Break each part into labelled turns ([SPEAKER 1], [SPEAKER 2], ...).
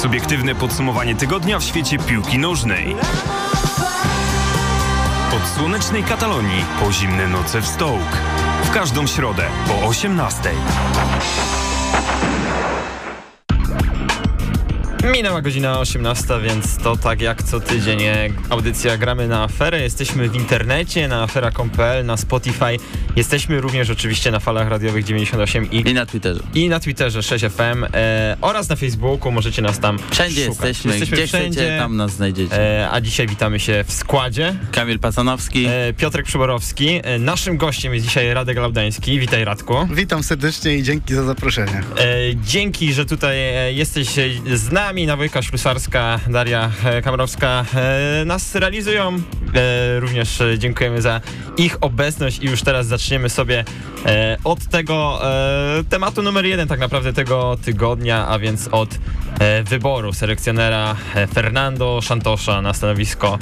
[SPEAKER 1] Subiektywne podsumowanie tygodnia w świecie piłki nożnej. Od słonecznej Katalonii po zimne noce w Stołk. W każdą środę po 18.
[SPEAKER 2] Minęła godzina 18, więc to tak jak co tydzień e, audycja Gramy na Aferę. Jesteśmy w internecie, na afera.pl, na Spotify. Jesteśmy również oczywiście na falach radiowych 98 i,
[SPEAKER 3] I na Twitterze.
[SPEAKER 2] i na Twitterze 6FM e, oraz na Facebooku. Możecie nas tam
[SPEAKER 3] Wszędzie
[SPEAKER 2] szukać.
[SPEAKER 3] jesteśmy,
[SPEAKER 2] jesteśmy
[SPEAKER 3] gdzie
[SPEAKER 2] wszędzie,
[SPEAKER 3] chcecie, tam nas znajdziecie.
[SPEAKER 2] e, a dzisiaj witamy się w składzie.
[SPEAKER 3] Kamil Pacanowski.
[SPEAKER 2] E, Piotrek Przyborowski. E, naszym gościem jest dzisiaj Radek Laudański. Witaj Radku.
[SPEAKER 4] Witam serdecznie i dzięki za zaproszenie.
[SPEAKER 2] E, dzięki, że tutaj jesteś z nami. Nawojka Ślusarska, Daria e, Kamrowska e, nas realizują. E, również dziękujemy za ich obecność i już teraz zaczniemy sobie od tego tematu numer jeden tak naprawdę tego tygodnia, a więc od wyboru selekcjonera Fernando Santosza na stanowisko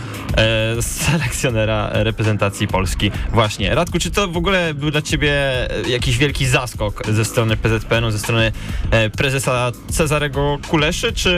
[SPEAKER 2] selekcjonera reprezentacji Polski. Właśnie. Radku, czy to w ogóle był dla ciebie jakiś wielki zaskok ze strony PZPN-u, ze strony prezesa Cezarego Kuleszy, czy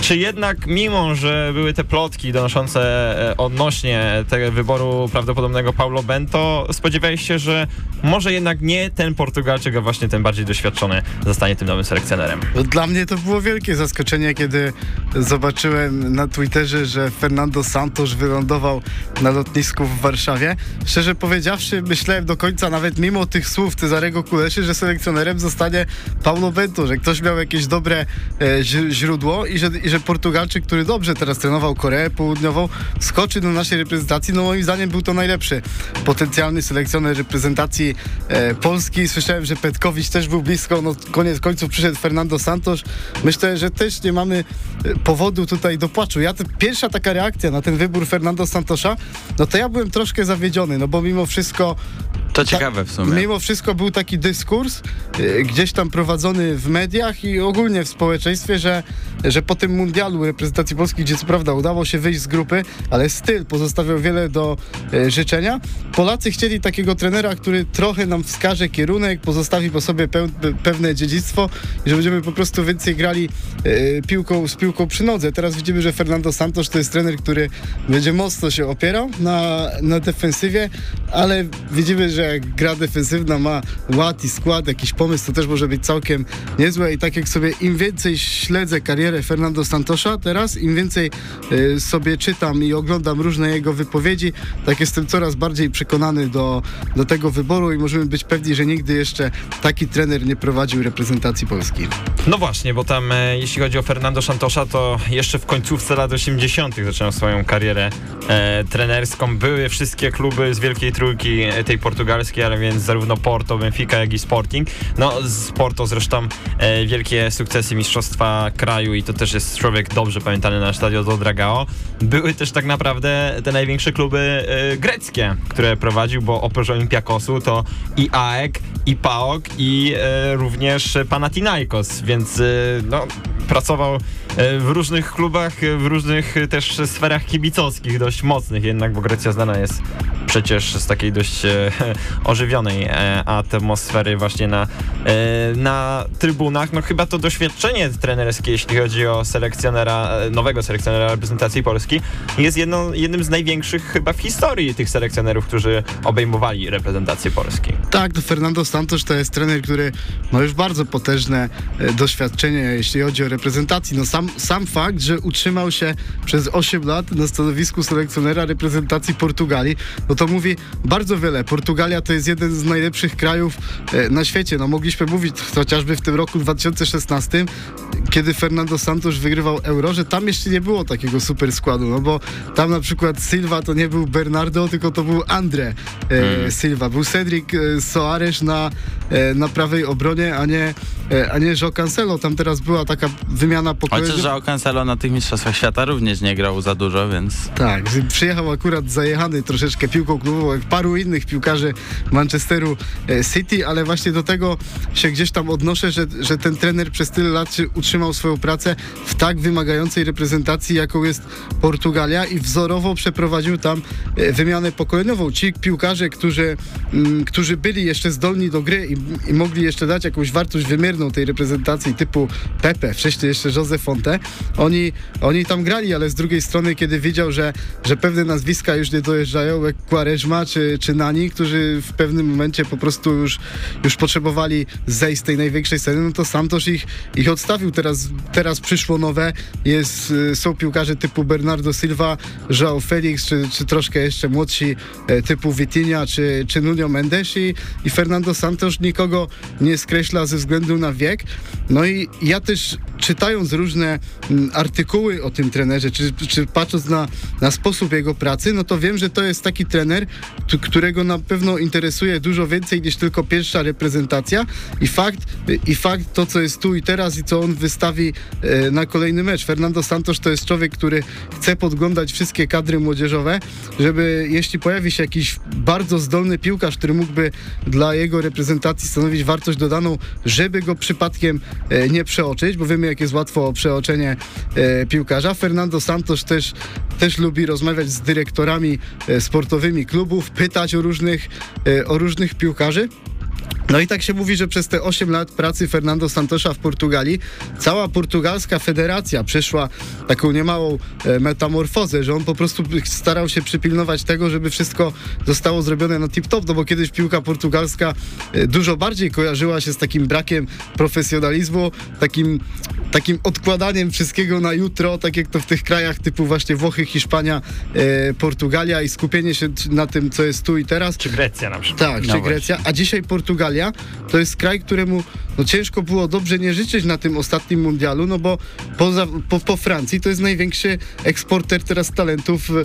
[SPEAKER 2] czy jednak, mimo że były te plotki donoszące e, odnośnie tego wyboru prawdopodobnego Paulo Bento, spodziewałeś się, że może jednak nie ten Portugalczyk, a właśnie ten bardziej doświadczony zostanie tym nowym selekcjonerem?
[SPEAKER 4] Dla mnie to było wielkie zaskoczenie, kiedy zobaczyłem na Twitterze, że Fernando Santos wylądował na lotnisku w Warszawie. Szczerze powiedziawszy, myślałem do końca, nawet mimo tych słów Cezarego Kuleszy, że selekcjonerem zostanie Paulo Bento, że ktoś miał jakieś dobre e, źródło i że, i że Portugalczyk, który dobrze teraz trenował Koreę Południową, skoczy do naszej reprezentacji. No moim zdaniem był to najlepszy potencjalny selekcjoner reprezentacji e, Polski. Słyszałem, że Petkowicz też był blisko, no koniec końców przyszedł Fernando Santos. Myślę, że też nie mamy e, powodu tutaj do płaczu. Ja te, pierwsza taka reakcja na ten wybór Fernando Santosza, no to ja byłem troszkę zawiedziony, no bo mimo wszystko
[SPEAKER 3] To ciekawe w sumie.
[SPEAKER 4] Mimo wszystko był taki dyskurs y, gdzieś tam prowadzony w mediach i ogólnie w społeczeństwie, że, że po tym mundialu reprezentacji Polski, gdzie co prawda udało się wyjść z grupy, ale styl pozostawiał wiele do y, życzenia. Polacy chcieli takiego trenera, który trochę nam wskaże kierunek, pozostawi po sobie pe- pewne dziedzictwo i że będziemy po prostu więcej grali y, piłką z piłką przy nodze. Teraz widzimy, że Fernando Santos to jest trener, który będzie mocno się opierał na, na defensywie, ale widzimy, że jak gra defensywna ma ład i skład, jakiś pomysł, to też może być całkiem niezłe i tak jak sobie im więcej śledzę karierę Fernando Santosza teraz, im więcej y, sobie czytam i oglądam różne jego wypowiedzi, tak jestem coraz bardziej przekonany do, do tego wyboru i możemy być pewni, że nigdy jeszcze taki trener nie prowadził reprezentacji Polski.
[SPEAKER 2] No właśnie, bo tam e, jeśli chodzi o Fernando Santosza, to jeszcze w końcówce lat 80. zaczął swoją karierę e, trenerską. Były wszystkie kluby z Wielkiej Trójki e, tej portugalskiej, ale więc zarówno Porto, Benfica, jak i Sporting. No z Porto zresztą e, wielkie sukcesy Mistrzostwa Kraju i to też jest człowiek dobrze pamiętany na Stadio do Dragao. Były też tak naprawdę te największe kluby e, greckie, które prowadził, bo oprócz Olympiakosu to i AEK, i PAOK, i e, również Panathinaikos, więc e, no, pracował e, w różnych klubach, e, w różnych e, też sferach kibicowskich, dość mocnych jednak, bo Grecja znana jest przecież z takiej dość ożywionej atmosfery właśnie na, na trybunach. No chyba to doświadczenie trenerskie, jeśli chodzi o selekcjonera, nowego selekcjonera reprezentacji Polski, jest jedną, jednym z największych chyba w historii tych selekcjonerów, którzy obejmowali reprezentację Polski.
[SPEAKER 4] Tak, Fernando Santos to jest trener, który ma już bardzo potężne doświadczenie, jeśli chodzi o reprezentację. No sam, sam fakt, że utrzymał się przez 8 lat na stanowisku selekcjonera reprezentacji Portugalii, no to mówi bardzo wiele. Portugalia to jest jeden z najlepszych krajów e, na świecie. No mogliśmy mówić chociażby w tym roku 2016, kiedy Fernando Santos wygrywał Euro, że tam jeszcze nie było takiego super składu, no bo tam na przykład Silva to nie był Bernardo, tylko to był Andre e, Silva. Był Cedric e, Soares na, e, na prawej obronie, a nie, e, a nie João Cancelo. Tam teraz była taka wymiana pokoju.
[SPEAKER 3] Chociaż Cancelo na tych Mistrzostwach Świata również nie grał za dużo, więc...
[SPEAKER 4] Tak, przyjechał akurat zajechany troszeczkę piłką klubową, jak paru innych piłkarzy Manchesteru e, City, ale właśnie do tego się gdzieś tam odnoszę, że, że ten trener przez tyle lat utrzymał swoją pracę w tak wymagającej reprezentacji, jaką jest Portugalia i wzorowo przeprowadził tam e, wymianę pokoleniową. Ci piłkarze, którzy, mm, którzy byli jeszcze zdolni do gry i, i mogli jeszcze dać jakąś wartość wymierną tej reprezentacji typu Pepe, wcześniej jeszcze Jose Fonte, oni, oni tam grali, ale z drugiej strony, kiedy widział, że, że pewne nazwiska już nie dojeżdżają, jak Quaresma czy, czy Nani, którzy w pewnym momencie po prostu już, już potrzebowali zejść z tej największej sceny, no to Santos ich, ich odstawił. Teraz, teraz przyszło nowe, jest, y, są piłkarze typu Bernardo Silva, João Felix, czy, czy troszkę jeszcze młodsi e, typu Vitinha, czy, czy Nuno Mendes i, i Fernando Santos nikogo nie skreśla ze względu na wiek. No i ja też czytając różne mm, artykuły o tym trenerze, czy, czy patrząc na, na sposób jego pracy, no to wiem, że to jest taki trener, którego na pewno interesuje dużo więcej niż tylko pierwsza reprezentacja i fakt, i fakt to, co jest tu i teraz i co on wystawi e, na kolejny mecz. Fernando Santos to jest człowiek, który chce podglądać wszystkie kadry młodzieżowe, żeby jeśli pojawi się jakiś bardzo zdolny piłkarz, który mógłby dla jego reprezentacji stanowić wartość dodaną, żeby go przypadkiem e, nie przeoczyć, bo wiemy, jak jest łatwo przeoczenie e, piłkarza. Fernando Santos też, też lubi rozmawiać z dyrektorami e, sportowymi klubów, pytać o różnych, e, o różnych piłkarzy. No i tak się mówi, że przez te 8 lat pracy Fernando Santosza w Portugalii cała portugalska federacja przeszła taką niemałą e, metamorfozę, że on po prostu starał się przypilnować tego, żeby wszystko zostało zrobione na tip-top, no bo kiedyś piłka portugalska e, dużo bardziej kojarzyła się z takim brakiem profesjonalizmu, takim, takim odkładaniem wszystkiego na jutro, tak jak to w tych krajach typu właśnie Włochy, Hiszpania, e, Portugalia i skupienie się na tym, co jest tu i teraz.
[SPEAKER 2] Czy Grecja na przykład.
[SPEAKER 4] Tak,
[SPEAKER 3] No
[SPEAKER 4] czy Grecja, a dzisiaj Portugalia to jest kraj, któremu no, ciężko było dobrze nie życzyć na tym ostatnim mundialu, no bo poza, po, po Francji to jest największy eksporter teraz talentów w,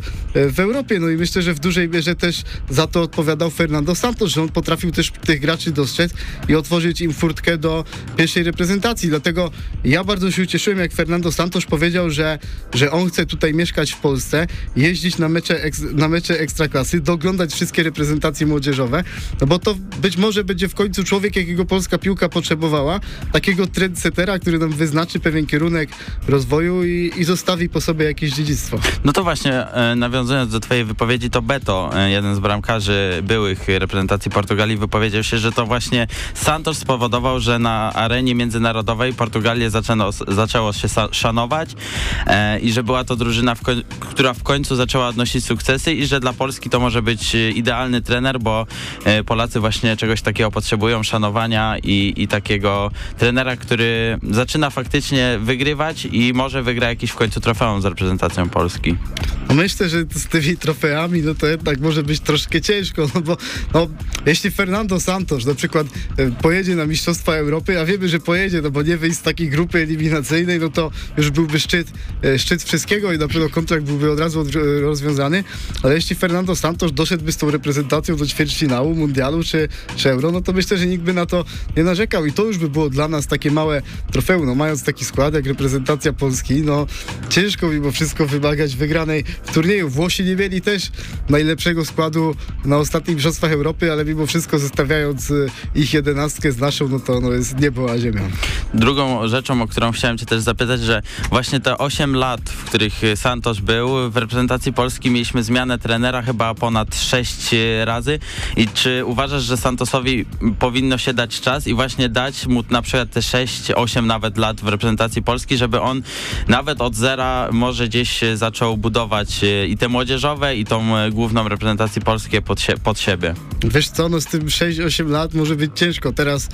[SPEAKER 4] w Europie. No i myślę, że w dużej mierze też za to odpowiadał Fernando Santos, że on potrafił też tych graczy dostrzec i otworzyć im furtkę do pierwszej reprezentacji. Dlatego ja bardzo się ucieszyłem, jak Fernando Santos powiedział, że, że on chce tutaj mieszkać w Polsce, jeździć na mecze, na mecze ekstraklasy, doglądać wszystkie reprezentacje młodzieżowe, no bo to być może będzie w końcu człowiek, jakiego polska piłka potrzebowała, takiego trendsettera, który nam wyznaczy pewien kierunek rozwoju i, i zostawi po sobie jakieś dziedzictwo.
[SPEAKER 3] No to właśnie, e, nawiązując do twojej wypowiedzi, to Beto, e, jeden z bramkarzy byłych reprezentacji Portugalii, wypowiedział się, że to właśnie Santos spowodował, że na arenie międzynarodowej Portugalię zaczęło, zaczęło się szanować e, i że była to drużyna, w która w końcu zaczęła odnosić sukcesy i że dla Polski to może być e, idealny trener, bo Polacy właśnie czegoś takiego potrzebują, szanowania i, i takiego trenera, który zaczyna faktycznie wygrywać i może wygra jakiś w końcu trofeum z reprezentacją Polski.
[SPEAKER 4] No myślę, że z tymi trofeami, no to jednak może być troszkę ciężko, no bo no, jeśli Fernando Santos na przykład e, pojedzie na Mistrzostwa Europy, a wiemy, że pojedzie, no bo nie wyjść z takiej grupy eliminacyjnej, no to już byłby szczyt, e, szczyt wszystkiego i na pewno kontrakt byłby od razu odr- rozwiązany, ale jeśli Fernando Santos doszedłby z tą reprezentacją do ćwierćfinału, mundialu czy, czy euro, no to myślę, że nikt by na to nie narzekał i to już by było dla nas takie małe trofeum, no mając taki skład jak reprezentacja Polski, no ciężko mimo wszystko wymagać wygranej w turnieju. Włosi nie mieli też najlepszego składu na ostatnich Mistrzostwach Europy, ale mimo wszystko zestawiając y, ich jedenastkę z naszą, no to no jest niebo a ziemia.
[SPEAKER 3] Drugą rzeczą, o którą chciałem cię też zapytać, że właśnie te 8 lat, w których Santos był, w reprezentacji Polski mieliśmy zmianę trenera chyba ponad 6 razy i czy uważasz, że Santosowi powinno się dać czas i właśnie dać mu na przykład te 6, 8 nawet lat w reprezentacji Polski, żeby on nawet od zera może gdzieś zaczął budować e, i te młodzieżowe i tą e, główną reprezentację Polskie pod, sie, pod siebie.
[SPEAKER 4] Wiesz co, no z tym 6-8 lat może być ciężko. Teraz,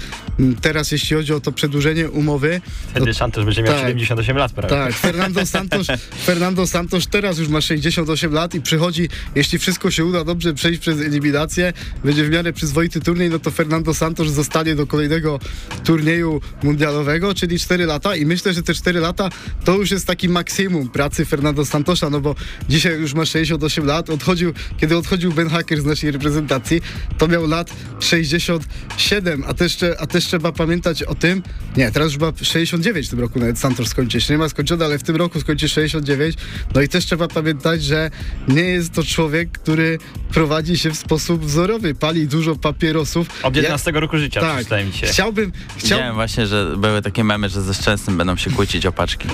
[SPEAKER 4] teraz jeśli chodzi o to przedłużenie umowy,
[SPEAKER 2] Wtedy Santos będzie miał
[SPEAKER 4] tak.
[SPEAKER 2] 78 lat prawie.
[SPEAKER 4] Tak, Fernando Santos, Fernando Santos teraz już ma 68 lat i przychodzi, jeśli wszystko się uda dobrze przejść przez eliminację, będzie w miarę przyzwoity turniej, no to Fernando Fernando Santos zostanie do kolejnego turnieju mundialowego, czyli 4 lata. I myślę, że te 4 lata to już jest taki maksimum pracy Fernando Santosza, no bo dzisiaj już ma 68 lat, odchodził, kiedy odchodził Ben Hacker z naszej reprezentacji, to miał lat 67, a też, a też trzeba pamiętać o tym, nie, teraz już ma 69 w tym roku nawet Santos skończy, nie ma skończone, ale w tym roku skończy 69, no i też trzeba pamiętać, że nie jest to człowiek, który prowadzi się w sposób wzorowy, pali dużo papierosów
[SPEAKER 2] roku życia,
[SPEAKER 4] tak.
[SPEAKER 2] się.
[SPEAKER 4] Chciałbym... Chciał...
[SPEAKER 3] Wiem właśnie, że były takie memy, że ze Szczęsnym będą się kłócić o paczki.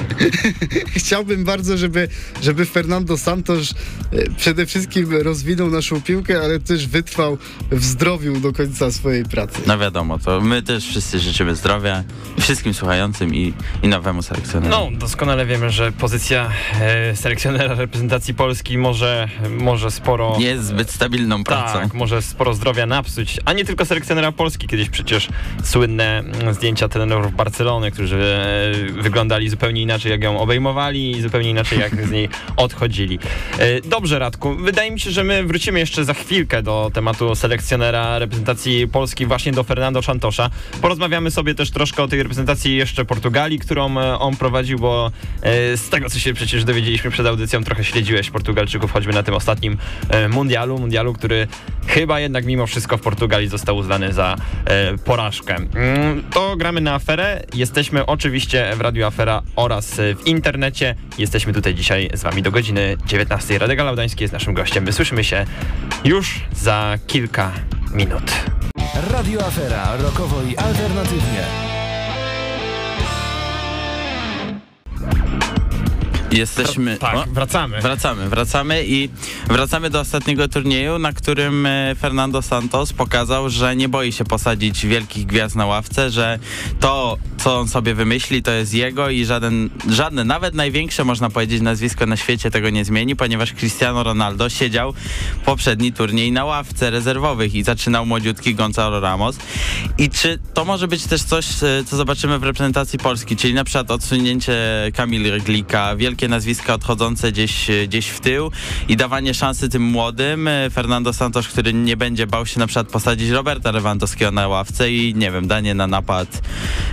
[SPEAKER 4] Chciałbym bardzo, żeby, żeby Fernando Santos e, przede wszystkim rozwinął naszą piłkę, ale też wytrwał w zdrowiu do końca swojej pracy.
[SPEAKER 3] No wiadomo, to my też wszyscy życzymy zdrowia wszystkim słuchającym i, i nowemu selekcjonerowi.
[SPEAKER 2] No, doskonale wiemy, że pozycja e, selekcjonera reprezentacji Polski może, może sporo...
[SPEAKER 3] Jest zbyt stabilną pracą.
[SPEAKER 2] Tak, może sporo zdrowia napsuć, a nie tylko selekcjonera Polski. Kiedyś przecież słynne mm, zdjęcia trenerów Barcelony, którzy e, wyglądali zupełnie inaczej, jak ją obejmowali i zupełnie inaczej, jak z niej odchodzili. E, dobrze, Radku, wydaje mi się, że my wrócimy jeszcze za chwilkę do tematu selekcjonera reprezentacji Polski, właśnie do Fernando Santosza. Porozmawiamy sobie też troszkę o tej reprezentacji jeszcze Portugalii, którą e, on prowadził, bo z tego, co się przecież dowiedzieliśmy przed audycją, trochę śledziłeś Portugalczyków, choćby na tym ostatnim mundialu, mundialu, który chyba jednak mimo wszystko w Portugalii został uznany za e, porażkę. Mm, to gramy na aferę. Jesteśmy oczywiście w Radio Afera oraz e, w internecie. Jesteśmy tutaj dzisiaj z wami do godziny 19. Radek Laudański jest naszym gościem. My słyszymy się już za kilka minut.
[SPEAKER 5] Radio Afera, rokowo i alternatywnie.
[SPEAKER 3] Jesteśmy...
[SPEAKER 2] Tak,
[SPEAKER 3] o,
[SPEAKER 2] wracamy.
[SPEAKER 3] Wracamy, wracamy i wracamy do ostatniego turnieju, na którym e, Fernando Santos pokazał, że nie boi się posadzić wielkich gwiazd na ławce, że to, co on sobie wymyśli, to jest jego i żaden, żadne, nawet największe, można powiedzieć, nazwisko na świecie tego nie zmieni, ponieważ Cristiano Ronaldo siedział poprzedni turniej na ławce rezerwowych i zaczynał młodziutki Gonzalo Ramos. I czy to może być też coś, e, co zobaczymy w reprezentacji Polski, czyli na przykład odsunięcie Kamil Reglika, wielkie nazwiska odchodzące gdzieś, gdzieś w tył i dawanie szansy tym młodym. E, Fernando Santos, który nie będzie bał się na przykład posadzić Roberta Lewandowskiego na ławce i nie wiem, danie na napad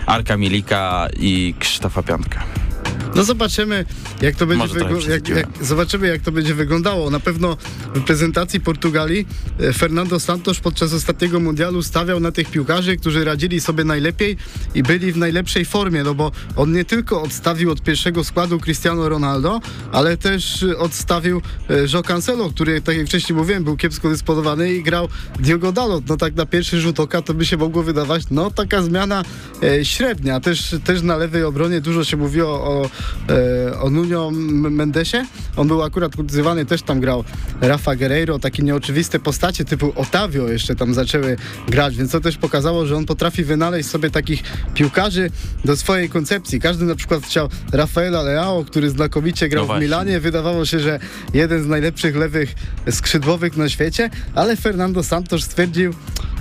[SPEAKER 3] Arka Milika i Krzysztofa Piątka.
[SPEAKER 4] No zobaczymy, jak to będzie jak, jak, zobaczymy, jak to będzie wyglądało. Na pewno w prezentacji Portugalii e, Fernando Santos podczas ostatniego mundialu stawiał na tych piłkarzy, którzy radzili sobie najlepiej i byli w najlepszej formie, no bo on nie tylko odstawił od pierwszego składu Cristiano Ronaldo, ale też e, odstawił e, Joe Cancelo, który, tak jak wcześniej mówiłem, był kiepsko dysponowany i grał Diogo Dalot. No tak na pierwszy rzut oka to by się mogło wydawać, no taka zmiana e, średnia. Też, też na lewej obronie dużo się mówiło o, e, o Nuno Mendesie. On był akurat kultywowany, też tam grał Rafa Guerreiro, takie nieoczywiste postacie typu Otavio jeszcze tam zaczęły grać, więc to też pokazało, że on potrafi wynaleźć sobie takich piłkarzy do swojej koncepcji. Każdy na przykład chciał Rafaela Leao, który znakomicie grał
[SPEAKER 3] No
[SPEAKER 4] w. Milanie. Wydawało się, że jeden z najlepszych lewych skrzydłowych na świecie, ale Fernando Santos stwierdził,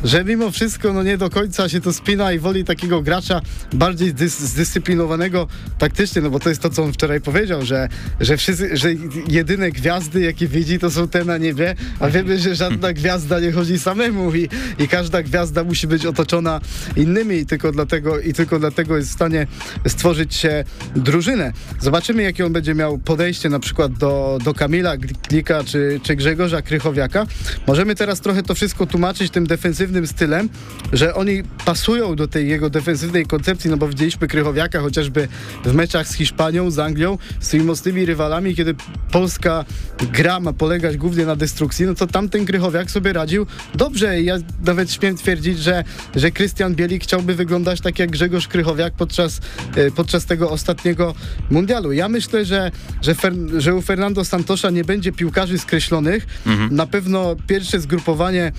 [SPEAKER 4] że mimo wszystko no nie do końca się to spina i woli takiego gracza bardziej dys zdyscyplinowanego taktycznie, no bo to jest to, co on wczoraj powiedział, że, że, wszyscy, że jedyne gwiazdy, jakie widzi, to są te na niebie, a wiemy, że żadna gwiazda nie chodzi samemu i, i każda gwiazda musi być otoczona innymi i tylko dlatego, i tylko dlatego jest w stanie stworzyć się drużynę. Zobaczymy, jakie on będzie miał podejście na przykład do, do Kamila Glika czy, czy Grzegorza Krychowiaka. Możemy teraz trochę to wszystko tłumaczyć tym defensywnym stylem, że oni pasują do tej jego defensywnej koncepcji, no bo widzieliśmy Krychowiaka chociażby w meczach z Hiszpanią, z Anglią, z tymi mocnymi rywalami, kiedy Polska gra ma polegać głównie na destrukcji, no to tamten Krychowiak sobie radził dobrze. Ja nawet śmiem twierdzić, że, że Krystian Bielik chciałby wyglądać tak jak Grzegorz Krychowiak podczas, e, podczas tego ostatniego mundialu. Ja myślę, że, że, Fer, że u Fernando Santosza nie będzie piłkarzy skreślonych. Na pewno pierwsze zgrupowanie,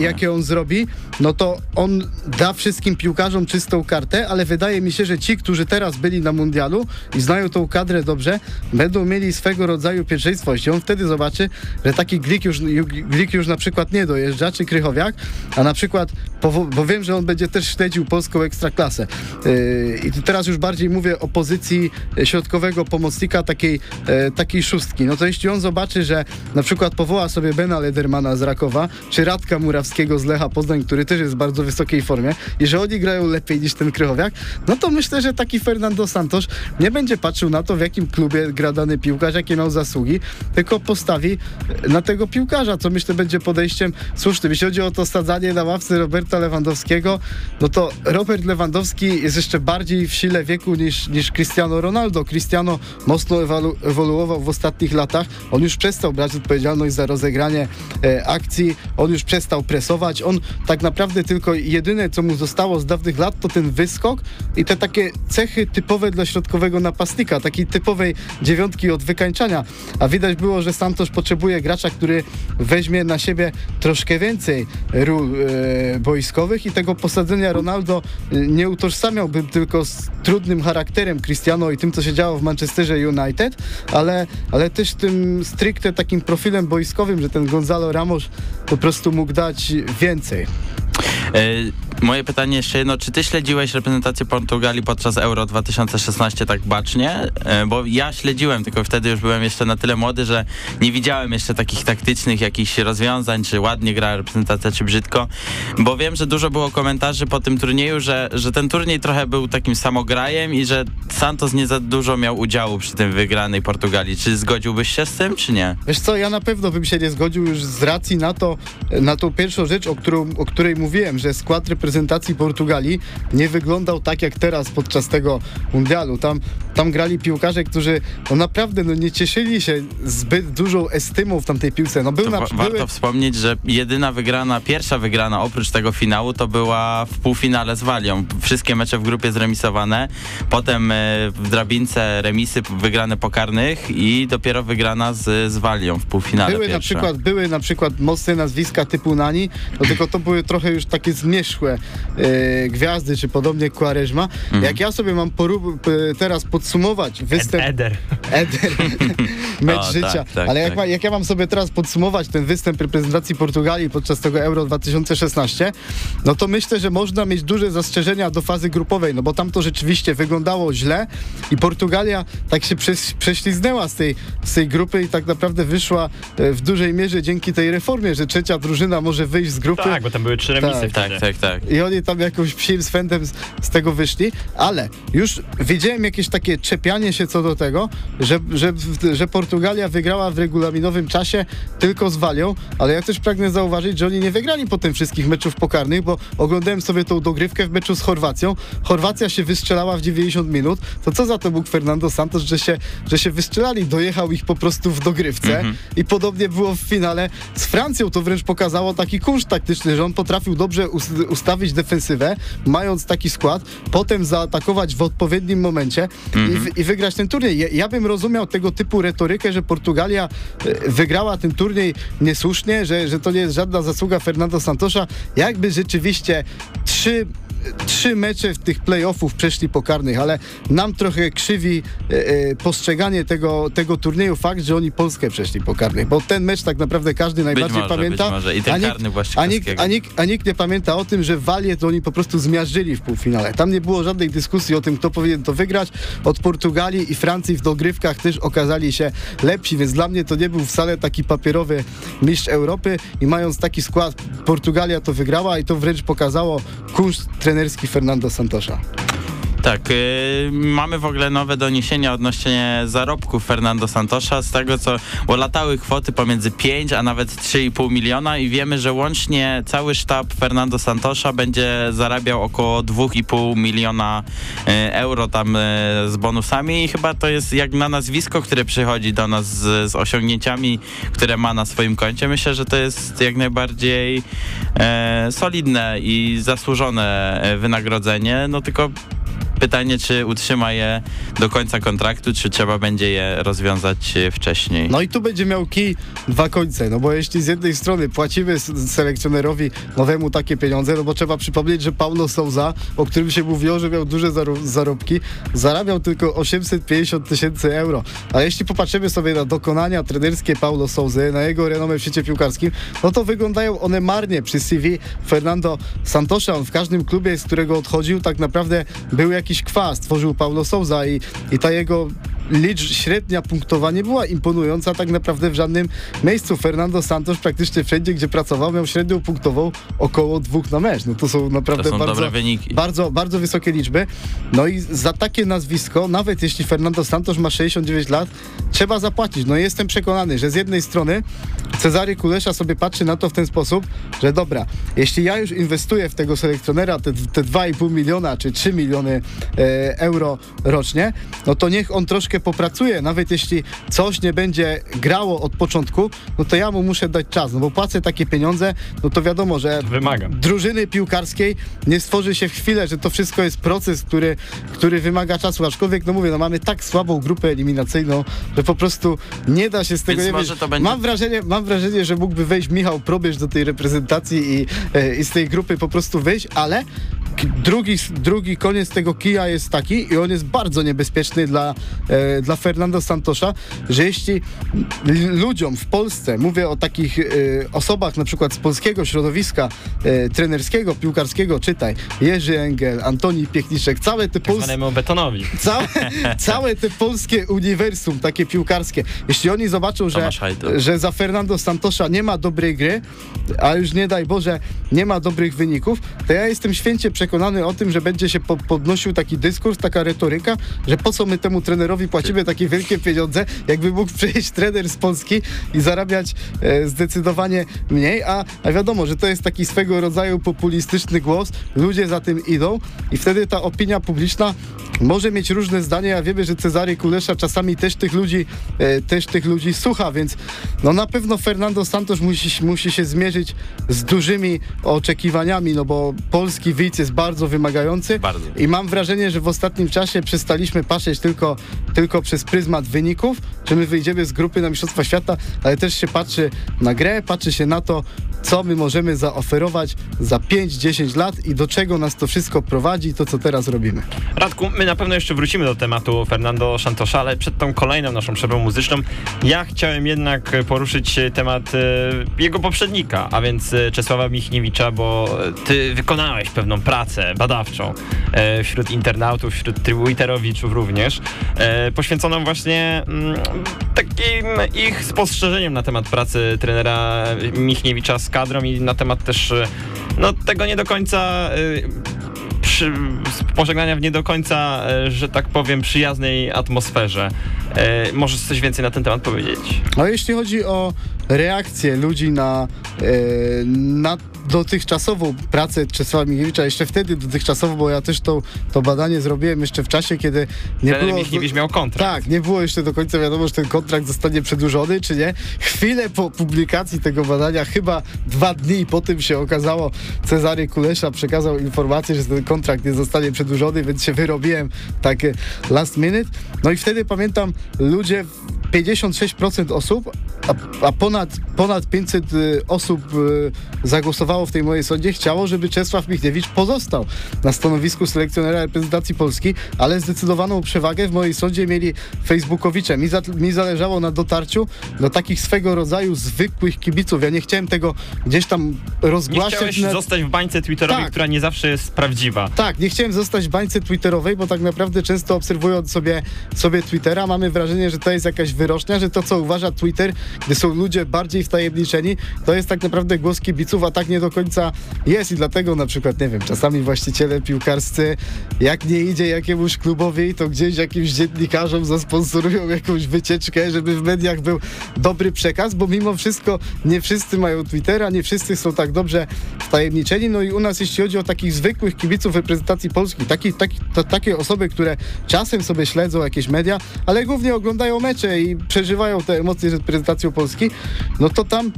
[SPEAKER 4] jakie on zrobi, no to on da wszystkim piłkarzom czystą kartę, ale wydaje mi się, że ci, którzy teraz byli na mundialu i znają tą kadrę dobrze, będą mieli swego rodzaju pierwszeństwo. Jeśli on wtedy zobaczy, że taki Glik już, Glik już na przykład nie dojeżdża, czy Krychowiak, a na przykład, bo wiem, że on będzie też śledził polską ekstraklasę. Yy, I teraz już bardziej mówię o pozycji środkowego pomocnika, takiej, e, takiej szóstki. No to jeśli on zobaczy, że na przykład powoła sobie Bena Ledermana z Rakowa, czy Radka Murawskiego z Lecha Poznań, który też jest w bardzo wysokiej formie, i że oni grają lepiej niż ten Krychowiak, no to myślę, że taki Fernando Santos nie nie będzie patrzył na to, w jakim klubie gra dany piłkarz, jakie miał zasługi, tylko postawi na tego piłkarza, co myślę będzie podejściem słusznym. Jeśli chodzi o to sadzanie na ławce Roberta Lewandowskiego, no to Robert Lewandowski jest jeszcze bardziej w sile wieku niż, niż Cristiano Ronaldo. Cristiano mocno ewolu- ewoluował w ostatnich latach. On już przestał brać odpowiedzialność za rozegranie e, akcji, on już przestał presować. On tak naprawdę tylko jedyne, co mu zostało z dawnych lat, to ten wyskok i te takie cechy typowe dla środkowego napastnika, takiej typowej dziewiątki od wykańczania. A widać było, że Santos potrzebuje gracza, który weźmie na siebie troszkę więcej ról e, boiskowych i tego posadzenia Ronaldo e, nie utożsamiałbym tylko z trudnym charakterem Cristiano i tym, co się działo w Manchesterze United, ale, ale też tym stricte takim profilem boiskowym, że ten Gonzalo Ramos po prostu mógł dać więcej.
[SPEAKER 3] E, moje pytanie jeszcze jedno, czy ty śledziłeś reprezentację Portugalii podczas Euro 2016 tak bacznie? E, bo ja śledziłem, tylko wtedy już byłem jeszcze na tyle młody, że nie widziałem jeszcze takich taktycznych jakichś rozwiązań, czy ładnie gra reprezentacja, czy brzydko, bo wiem, że dużo było komentarzy po tym turnieju, że, że ten turniej trochę był takim samograjem i że Santos nie za dużo miał udziału przy tym wygranej Portugalii. Czy zgodziłbyś się z tym, czy nie?
[SPEAKER 4] Wiesz co, ja na pewno bym się nie zgodził już z racji na to, na tą pierwszą rzecz, o, którą, o której mówiłem, że skład reprezentacji Portugalii nie wyglądał tak jak teraz podczas tego mundialu. Tam, tam grali piłkarze, którzy no naprawdę no, nie cieszyli się zbyt dużą estymą w tamtej piłce. No, był
[SPEAKER 3] To
[SPEAKER 4] na,
[SPEAKER 3] wa- warto wspomnieć, że jedyna wygrana, pierwsza wygrana oprócz tego finału to była w półfinale z Walią. Wszystkie mecze w grupie zremisowane, potem e, w drabince remisy wygrane pokarnych i dopiero wygrana z, z Walią w półfinale
[SPEAKER 4] były, na przykład, były na przykład mocne nazwiska typu Nani, no tylko to były trochę już takie zmierzchłe e, gwiazdy, czy podobnie Quaresma.
[SPEAKER 3] Mhm.
[SPEAKER 4] Jak ja sobie mam teraz podsumować występ...
[SPEAKER 2] Eder.
[SPEAKER 4] Eder, mecz
[SPEAKER 3] O, tak,
[SPEAKER 4] życia.
[SPEAKER 3] tak,
[SPEAKER 4] Ale jak,
[SPEAKER 3] tak.
[SPEAKER 4] ma, jak ja mam sobie teraz podsumować ten występ reprezentacji Portugalii podczas tego Euro 2016, no to myślę, że można mieć duże zastrzeżenia do fazy grupowej, no bo tam to rzeczywiście wyglądało źle i Portugalia tak się prześ, prześliznęła z tej, z tej grupy i tak naprawdę wyszła e, w dużej mierze dzięki tej reformie, że trzecia drużyna może wyjść z grupy.
[SPEAKER 2] Tak, bo tam były trzy remisy
[SPEAKER 4] Tak.
[SPEAKER 3] Tak, tak, tak.
[SPEAKER 4] I oni tam jakąś psim swędem z, z tego wyszli, ale już widziałem jakieś takie czepianie się co do tego, że, że, że Portugalia wygrała w regulaminowym czasie tylko z Walią, ale ja też pragnę zauważyć, że oni nie wygrali potem wszystkich meczów pokarnych, bo oglądałem sobie tą dogrywkę w meczu z Chorwacją. Chorwacja się wystrzelała w 90 minut. To co za to mógł Fernando Santos, że się, że się wystrzelali? Dojechał ich po prostu w dogrywce i podobnie było w finale z Francją. To wręcz pokazało taki kunszt taktyczny, że on potrafił dobrze us- defensywę, mając taki skład, potem zaatakować w odpowiednim momencie i, w, i wygrać ten turniej. Ja, ja bym rozumiał tego typu retorykę, że Portugalia e, wygrała ten turniej niesłusznie, że, że to nie jest żadna zasługa Fernando Santosza. Jakby rzeczywiście trzy trzy mecze w tych playoffów przeszli pokarnych, ale nam trochę krzywi e, e, postrzeganie tego, tego turnieju fakt, że oni Polskę przeszli pokarnych, bo ten mecz tak naprawdę każdy najbardziej
[SPEAKER 3] może,
[SPEAKER 4] pamięta.
[SPEAKER 3] może. I ten
[SPEAKER 4] a nikt-
[SPEAKER 3] karny
[SPEAKER 4] a nikt, a, nikt, a nikt nie pamięta o tym, że Walię to oni po prostu zmiażdżyli w półfinale. Tam nie było żadnej dyskusji o tym, kto powinien to wygrać. Od Portugalii i Francji w dogrywkach też okazali się lepsi, więc dla mnie to nie był wcale taki papierowy mistrz Europy i mając taki skład, Portugalia to wygrała i to wręcz pokazało kunszt trenerski Fernando Santosza.
[SPEAKER 3] Tak, y, mamy w ogóle nowe doniesienia odnośnie zarobków Fernando Santosza, z tego co, bo latały kwoty pomiędzy 5 a nawet 3,5 miliona i wiemy, że łącznie cały sztab Fernando Santosza będzie zarabiał około 2,5 miliona y, euro tam y, z bonusami. I chyba to jest jak na nazwisko, które przychodzi do nas z, z osiągnięciami, które ma na swoim koncie. Myślę, że to jest jak najbardziej e, solidne i zasłużone e, wynagrodzenie, no tylko Pytanie, czy utrzyma je do końca kontraktu, czy trzeba będzie je rozwiązać e, wcześniej.
[SPEAKER 4] No i tu będzie miał kij dwa końce, no bo jeśli z jednej strony płacimy selekcjonerowi nowemu takie pieniądze, no bo trzeba przypomnieć, że Paulo Souza, o którym się mówiło, że miał duże zaro- zarobki, zarabiał tylko 850 tysięcy euro. A jeśli popatrzymy sobie na dokonania trenerskie Paulo Souzy, na jego renomę w świecie piłkarskim, no to wyglądają one marnie przy CV Fernando Santosza. On w każdym klubie, z którego odchodził, tak naprawdę był jakiś kwas, tworzył Paulo Souza i, i ta jego licz, średnia punktowa nie była imponująca tak naprawdę w żadnym miejscu. Fernando Santos praktycznie wszędzie, gdzie pracował, miał średnią punktową około dwóch na mecz. No to są naprawdę
[SPEAKER 3] To są
[SPEAKER 4] bardzo, bardzo, bardzo wysokie liczby. No i za takie nazwisko, nawet jeśli Fernando Santos ma 69 lat, trzeba zapłacić. No i jestem przekonany, że z jednej strony Cezary Kulesza sobie patrzy na to w ten sposób, że dobra, jeśli ja już inwestuję w tego selekcjonera te, te 2,5 miliona czy 3 miliony e, euro rocznie, no to niech on troszkę popracuje, nawet jeśli coś nie będzie grało od początku, no to ja mu muszę dać czas, no bo płacę takie pieniądze, no to wiadomo, że
[SPEAKER 2] Wymagam.
[SPEAKER 4] drużyny piłkarskiej nie stworzy się w chwilę, że to wszystko jest proces, który, który wymaga czasu. Aczkolwiek, no mówię, no mamy tak słabą grupę eliminacyjną, że po prostu nie da się z tego
[SPEAKER 3] Więc
[SPEAKER 4] nie
[SPEAKER 3] może
[SPEAKER 4] wyjść.
[SPEAKER 3] będzie-
[SPEAKER 4] Mam wrażenie, mam wrażenie, że mógłby wejść Michał Probierz do tej reprezentacji i, e, i z tej grupy po prostu wyjść, ale drugi, drugi koniec tego kija jest taki i on jest bardzo niebezpieczny dla, e, dla Fernando Santosza, że jeśli ludziom w Polsce, mówię o takich e, osobach na przykład z polskiego środowiska e, trenerskiego, piłkarskiego, czytaj, Jerzy Engel, Antoni Piechniczek, całe te polskie
[SPEAKER 2] Zwanemu betonowi.
[SPEAKER 4] całe, całe te polskie uniwersum, takie piłkarskie, jeśli oni zobaczą, że, że za Fernando Santosza nie ma dobrej gry, a już nie daj Boże, nie ma dobrych wyników, to ja jestem święcie przekonany o tym, że będzie się po, podnosił taki dyskurs, taka retoryka, że po co my temu trenerowi płacimy takie wielkie pieniądze, jakby mógł przyjść trener z Polski i zarabiać e, zdecydowanie mniej, a, a wiadomo, że to jest taki swego rodzaju populistyczny głos, ludzie za tym idą i wtedy ta opinia publiczna może mieć różne zdania, a wiemy, że Cezary Kulesza czasami też tych ludzi, e, też tych ludzi słucha, więc no na pewno Fernando Santos musi, musi się zmierzyć z dużymi oczekiwaniami, no bo polski widz jest bardzo wymagający
[SPEAKER 3] Bardzo.
[SPEAKER 4] i mam wrażenie, że w ostatnim czasie przestaliśmy patrzeć tylko, tylko przez pryzmat wyników, że my wyjdziemy z grupy na Mistrzostwa Świata, ale też się patrzy na grę, patrzy się na to, co my możemy zaoferować za 5-10 lat i do czego nas to wszystko prowadzi, to co teraz robimy.
[SPEAKER 2] Radku, my na pewno jeszcze wrócimy do tematu Fernando Santosza, ale przed tą kolejną naszą przerwą muzyczną ja chciałem jednak poruszyć temat e, jego poprzednika, a więc e, Czesława Michniewicza, bo ty wykonałeś pewną pracę badawczą e, wśród internautów, wśród twitterowiczów również, e, poświęconą właśnie mm, takim ich spostrzeżeniem na temat pracy trenera Michniewicza z kadrą i na temat też e, no, tego nie do końca przy, pożegnania w nie do końca, że tak powiem, przyjaznej atmosferze. E, możesz coś więcej na ten temat powiedzieć?
[SPEAKER 4] No jeśli chodzi o reakcję ludzi na, e, na dotychczasową pracę Czesława Michniewicza, jeszcze wtedy dotychczasową, bo ja też to, to badanie zrobiłem jeszcze w czasie, kiedy nie
[SPEAKER 2] Trener
[SPEAKER 4] było...
[SPEAKER 2] Michniewicz miał kontrakt.
[SPEAKER 4] Tak, nie było jeszcze do końca wiadomo, że ten kontrakt zostanie przedłużony, czy nie. Chwilę po publikacji tego badania, chyba dwa dni po tym się okazało, Cezary Kulesza przekazał informację, że ten kontrakt nie zostanie przedłużony, więc się wyrobiłem tak e, last minute. No i wtedy pamiętam, ludzie 56% osób, a, a ponad, ponad 500 y, osób y, w tej mojej sądzie, chciało, żeby Czesław Michniewicz pozostał na stanowisku selekcjonera reprezentacji Polski, ale zdecydowaną przewagę w mojej sądzie mieli Facebookowicze. Mi, za, mi zależało na dotarciu do takich swego rodzaju zwykłych kibiców. Ja nie chciałem tego gdzieś tam
[SPEAKER 2] Nie
[SPEAKER 4] rozgłaszać.
[SPEAKER 2] chciałeś
[SPEAKER 4] na-
[SPEAKER 2] zostać w bańce twitterowej,
[SPEAKER 4] Tak.
[SPEAKER 2] która nie zawsze jest prawdziwa.
[SPEAKER 4] tak, nie chciałem zostać w bańce twitterowej, bo tak naprawdę często obserwując sobie, sobie Twittera, mamy wrażenie, że to jest jakaś wyrocznia, że to, co uważa Twitter, gdy są ludzie bardziej wtajemniczeni, to jest tak naprawdę głos kibiców, a tak nie do końca jest i dlatego na przykład, nie wiem, czasami właściciele piłkarscy, jak nie idzie jakiemuś klubowi, to gdzieś jakimś dziennikarzom zasponsorują jakąś wycieczkę, żeby w mediach był dobry przekaz, bo mimo wszystko nie wszyscy mają Twittera, nie wszyscy są tak dobrze wtajemniczeni, no i u nas jeśli chodzi o takich zwykłych kibiców reprezentacji Polski, taki, taki, to, takie osoby, które czasem sobie śledzą jakieś media, ale głównie oglądają mecze i przeżywają te emocje z reprezentacją Polski, no to tam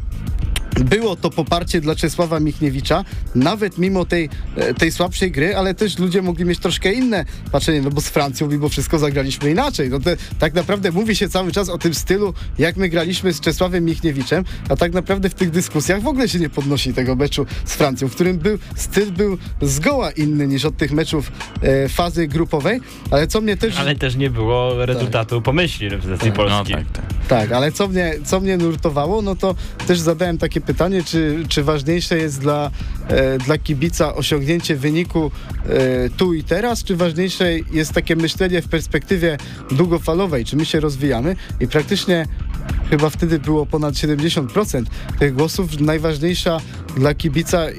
[SPEAKER 4] było to poparcie dla Czesława Michniewicza, nawet mimo tej, e, tej słabszej gry, ale też ludzie mogli mieć troszkę inne patrzenie, no bo z Francją mimo wszystko zagraliśmy inaczej. No te, tak naprawdę mówi się cały czas o tym stylu, jak my graliśmy z Czesławem Michniewiczem, a tak naprawdę w tych dyskusjach w ogóle się nie podnosi tego meczu z Francją, w którym był, styl był zgoła inny niż od tych meczów e, fazy grupowej, ale co mnie też...
[SPEAKER 2] Ale też nie było rezultatu pomyśli reprezentacji
[SPEAKER 3] No
[SPEAKER 2] Polski.
[SPEAKER 3] tak, tak.
[SPEAKER 4] Tak, ale co mnie, co mnie nurtowało, no to też zadałem takie pytanie, czy, czy ważniejsze jest dla, e, dla kibica osiągnięcie wyniku e, tu i teraz, czy ważniejsze jest takie myślenie w perspektywie długofalowej, czy my się rozwijamy i praktycznie chyba wtedy było ponad 70% tych głosów. Najważniejsza dla kibica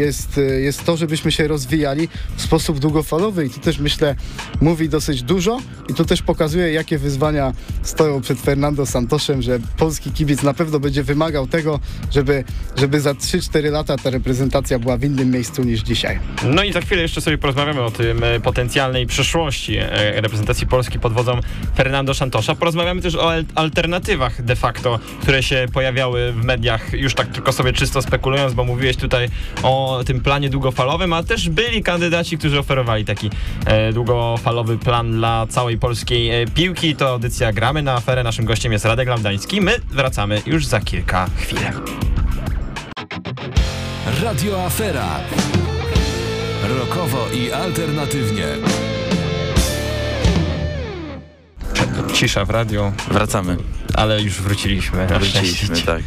[SPEAKER 4] jest, jest to, żebyśmy się rozwijali w sposób długofalowy i to też myślę mówi dosyć dużo i to też pokazuje, jakie wyzwania stoją przed Fernando Santosem, że polski kibic na pewno będzie wymagał tego, żeby, żeby za 3-4 lata ta reprezentacja była w innym miejscu niż dzisiaj.
[SPEAKER 2] No i za chwilę jeszcze sobie porozmawiamy o tym e, potencjalnej przyszłości e, reprezentacji Polski pod wodzą Fernando Santosza. Porozmawiamy też o alternatywach de facto, które się pojawiały w mediach, już tak tylko sobie czysto spekulując, bo mówiłeś tutaj o tym planie długofalowym, a też byli kandydaci, którzy oferowali taki e, długofalowy plan dla całej polskiej e, piłki. To audycja Gramy na aferę. Naszym gościem jest Radek Lamdański. My wracamy już za kilka chwil.
[SPEAKER 5] Radio Afera. Rokowo i alternatywnie.
[SPEAKER 2] Cisza w radio.
[SPEAKER 3] Wracamy.
[SPEAKER 2] Ale już wróciliśmy.
[SPEAKER 3] Wróciliśmy, tak.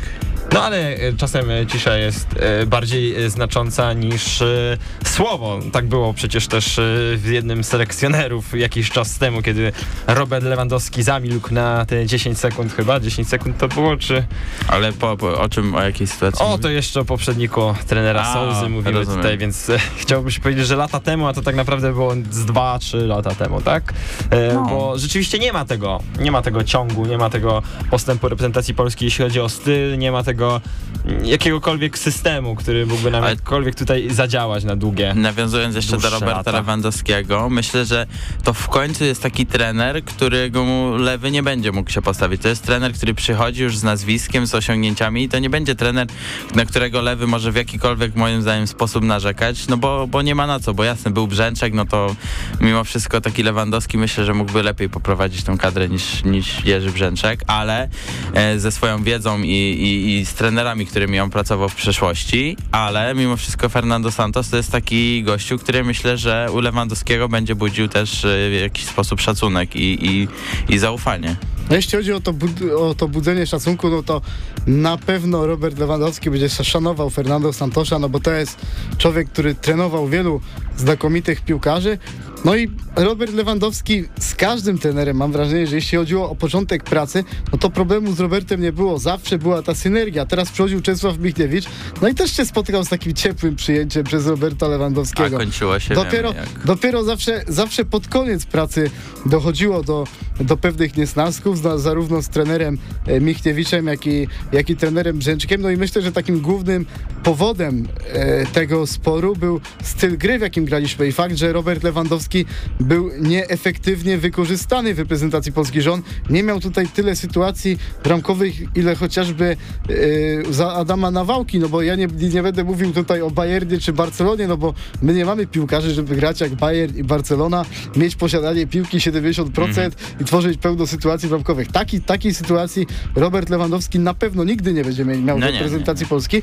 [SPEAKER 2] No ale e, czasem e, cisza jest e, bardziej znacząca niż słowo. Tak było przecież też w jednym z selekcjonerów jakiś czas temu, kiedy Robert Lewandowski zamilkł na te 10 sekund chyba. 10 sekund to było, czy...
[SPEAKER 3] Ale po, po, o czym, o jakiej sytuacji?
[SPEAKER 2] O, to jeszcze o poprzedniku trenera
[SPEAKER 3] A,
[SPEAKER 2] Souzy mówimy
[SPEAKER 3] rozumiem.
[SPEAKER 2] tutaj, więc e, chciałbym się powiedzieć, że lata temu, a to tak naprawdę było z 2-3 lata temu, tak? E,
[SPEAKER 3] No.
[SPEAKER 2] Bo rzeczywiście nie ma tego, nie ma tego ciągu, nie ma tego postępu reprezentacji Polski, jeśli chodzi o styl, nie ma tego mm, jakiegokolwiek systemu, który mógłby nam jakkolwiek tutaj zadziałać na długie.
[SPEAKER 3] Nawiązując jeszcze do Roberta
[SPEAKER 2] lata.
[SPEAKER 3] Lewandowskiego, myślę, że to w końcu jest taki trener, którego mu lewy nie będzie mógł się postawić. To jest trener, który przychodzi już z nazwiskiem, z osiągnięciami i to nie będzie trener, na którego lewy może w jakikolwiek moim zdaniem sposób narzekać, no bo, bo nie ma na co, bo jasne, był Brzęczek, no to mimo wszystko taki Lewandowski myślę, że mógłby lepiej poprowadzić tą kadrę niż, niż Jerzy Brzęczek, ale e, ze swoją wiedzą i, i, i z trenerami, którymi on pracował w przeszłości, ale mimo wszystko Fernando Santos to jest taki gościu, który myślę, że u Lewandowskiego będzie budził też e, w jakiś sposób szacunek i, i, i zaufanie.
[SPEAKER 4] No jeśli chodzi o to, o to budzenie szacunku, no to na pewno Robert Lewandowski będzie szanował Fernando Santosza, no bo to jest człowiek, który trenował wielu znakomitych piłkarzy. No i Robert Lewandowski z każdym trenerem, mam wrażenie, że jeśli chodziło o początek pracy, no to problemu z Robertem nie było. Zawsze była ta synergia. Teraz przychodził Czesław Michniewicz, no i też się spotykał z takim ciepłym przyjęciem przez Roberta
[SPEAKER 3] A
[SPEAKER 4] Lewandowskiego.
[SPEAKER 3] kończyło się
[SPEAKER 4] Dopiero,
[SPEAKER 3] jak.
[SPEAKER 4] dopiero zawsze, zawsze pod koniec pracy dochodziło do, do pewnych niesnasków, zarówno z trenerem e, Michniewiczem, jak i, jak i trenerem Brzęczkiem. No i myślę, że takim głównym powodem e, tego sporu był styl gry, w jakim graliśmy i fakt, że Robert Lewandowski był nieefektywnie wykorzystany w reprezentacji Polski, że on nie miał tutaj tyle sytuacji bramkowych, ile chociażby e, za Adama Nawałki, no bo ja nie, nie będę mówił tutaj o Bayernie czy Barcelonie, no bo my nie mamy piłkarzy, żeby grać jak Bayern i Barcelona, mieć posiadanie piłki 70% i tworzyć pełno sytuacji bramkowych. Taki, takiej sytuacji Robert Lewandowski na pewno nigdy nie będzie miał
[SPEAKER 3] No
[SPEAKER 4] reprezentacji Polski.